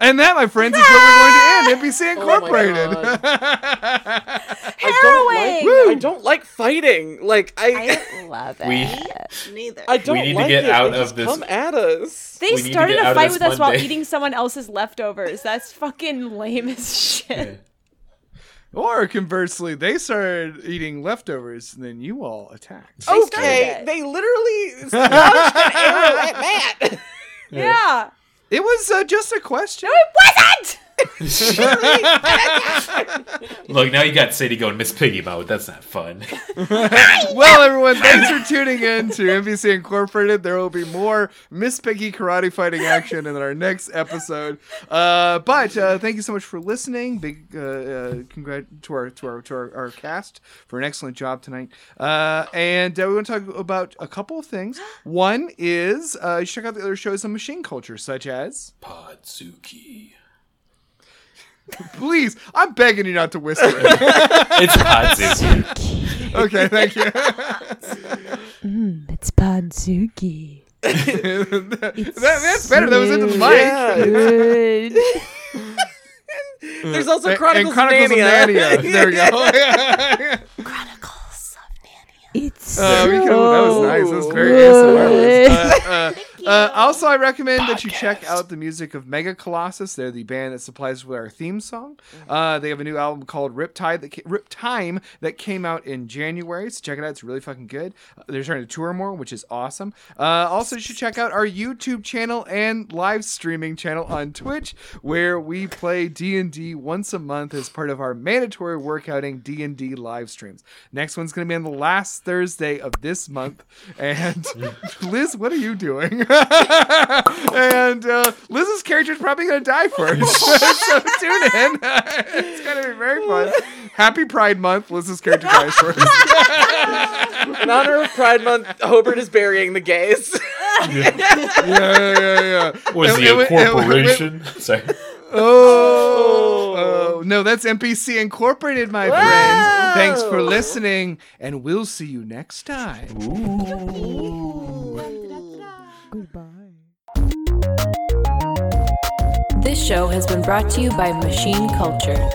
And that, my friends, is where we're going to end NPC Oh my Incorporated. I don't like. I don't like fighting. Like I. I love it. We- Neither. I don't need to like get it. out They of just this- Come at us. They We to started a fight with us while Monday. eating someone else's leftovers. That's fucking lame as shit. or conversely, they started eating leftovers, and then you all attacked. Okay, it. they literally launched an arrow at Matt. Yeah. It was uh, just a question. No, it wasn't! Look, now you got Sadie going Miss Piggy mode. That's not fun. well, everyone, thanks for tuning in to NPC Incorporated. There will be more Miss Piggy karate fighting action in our next episode. Uh, but uh, thank you so much for listening. Big uh, uh, congrat to our to our to our, our cast for an excellent job tonight. Uh, and uh, we want to talk about a couple of things. One is uh, you should check out the other shows on machine culture, such as Podzuki. Please, I'm begging you not to whisper. it. It's Podzuki. okay, thank you. Mm, it's Podzuki. that, that's better. That was into the mic. Good. Mm. There's also And- Chronicles, and Chronicles of of Narnia. Narnia. There we go. Chronicles of Narnia. It's Uh, we can, that was nice. That was very good. ASMR. Uh, uh, uh, also, I recommend that you check out the music of Mega Colossus. They're the band that supplies with our theme song. Uh, they have a new album called Riptide that ca- Rip Time that came out in January. So check it out. It's really fucking good. Uh, they're starting to tour more, which is awesome. Uh, also, you should check out our YouTube channel and live streaming channel on Twitch, where we play D and D once a month as part of our mandatory workouting D and D live streams. Next one's going to be on the last Thursday of this month. And Liz, what are you doing? and uh, Liz's character is probably going to die first. so tune in. it's going to be very fun. Happy Pride Month. Liz's character dies first. In honor of Pride Month, Hobart is burying the gays. yeah, yeah, yeah, yeah. Was And- he and- a and- and- corporation? Sorry. Oh, oh, no, that's NPC Incorporated, my friends. Thanks for listening, and we'll see you next time. Goodbye. This show has been brought to you by Machine Culture.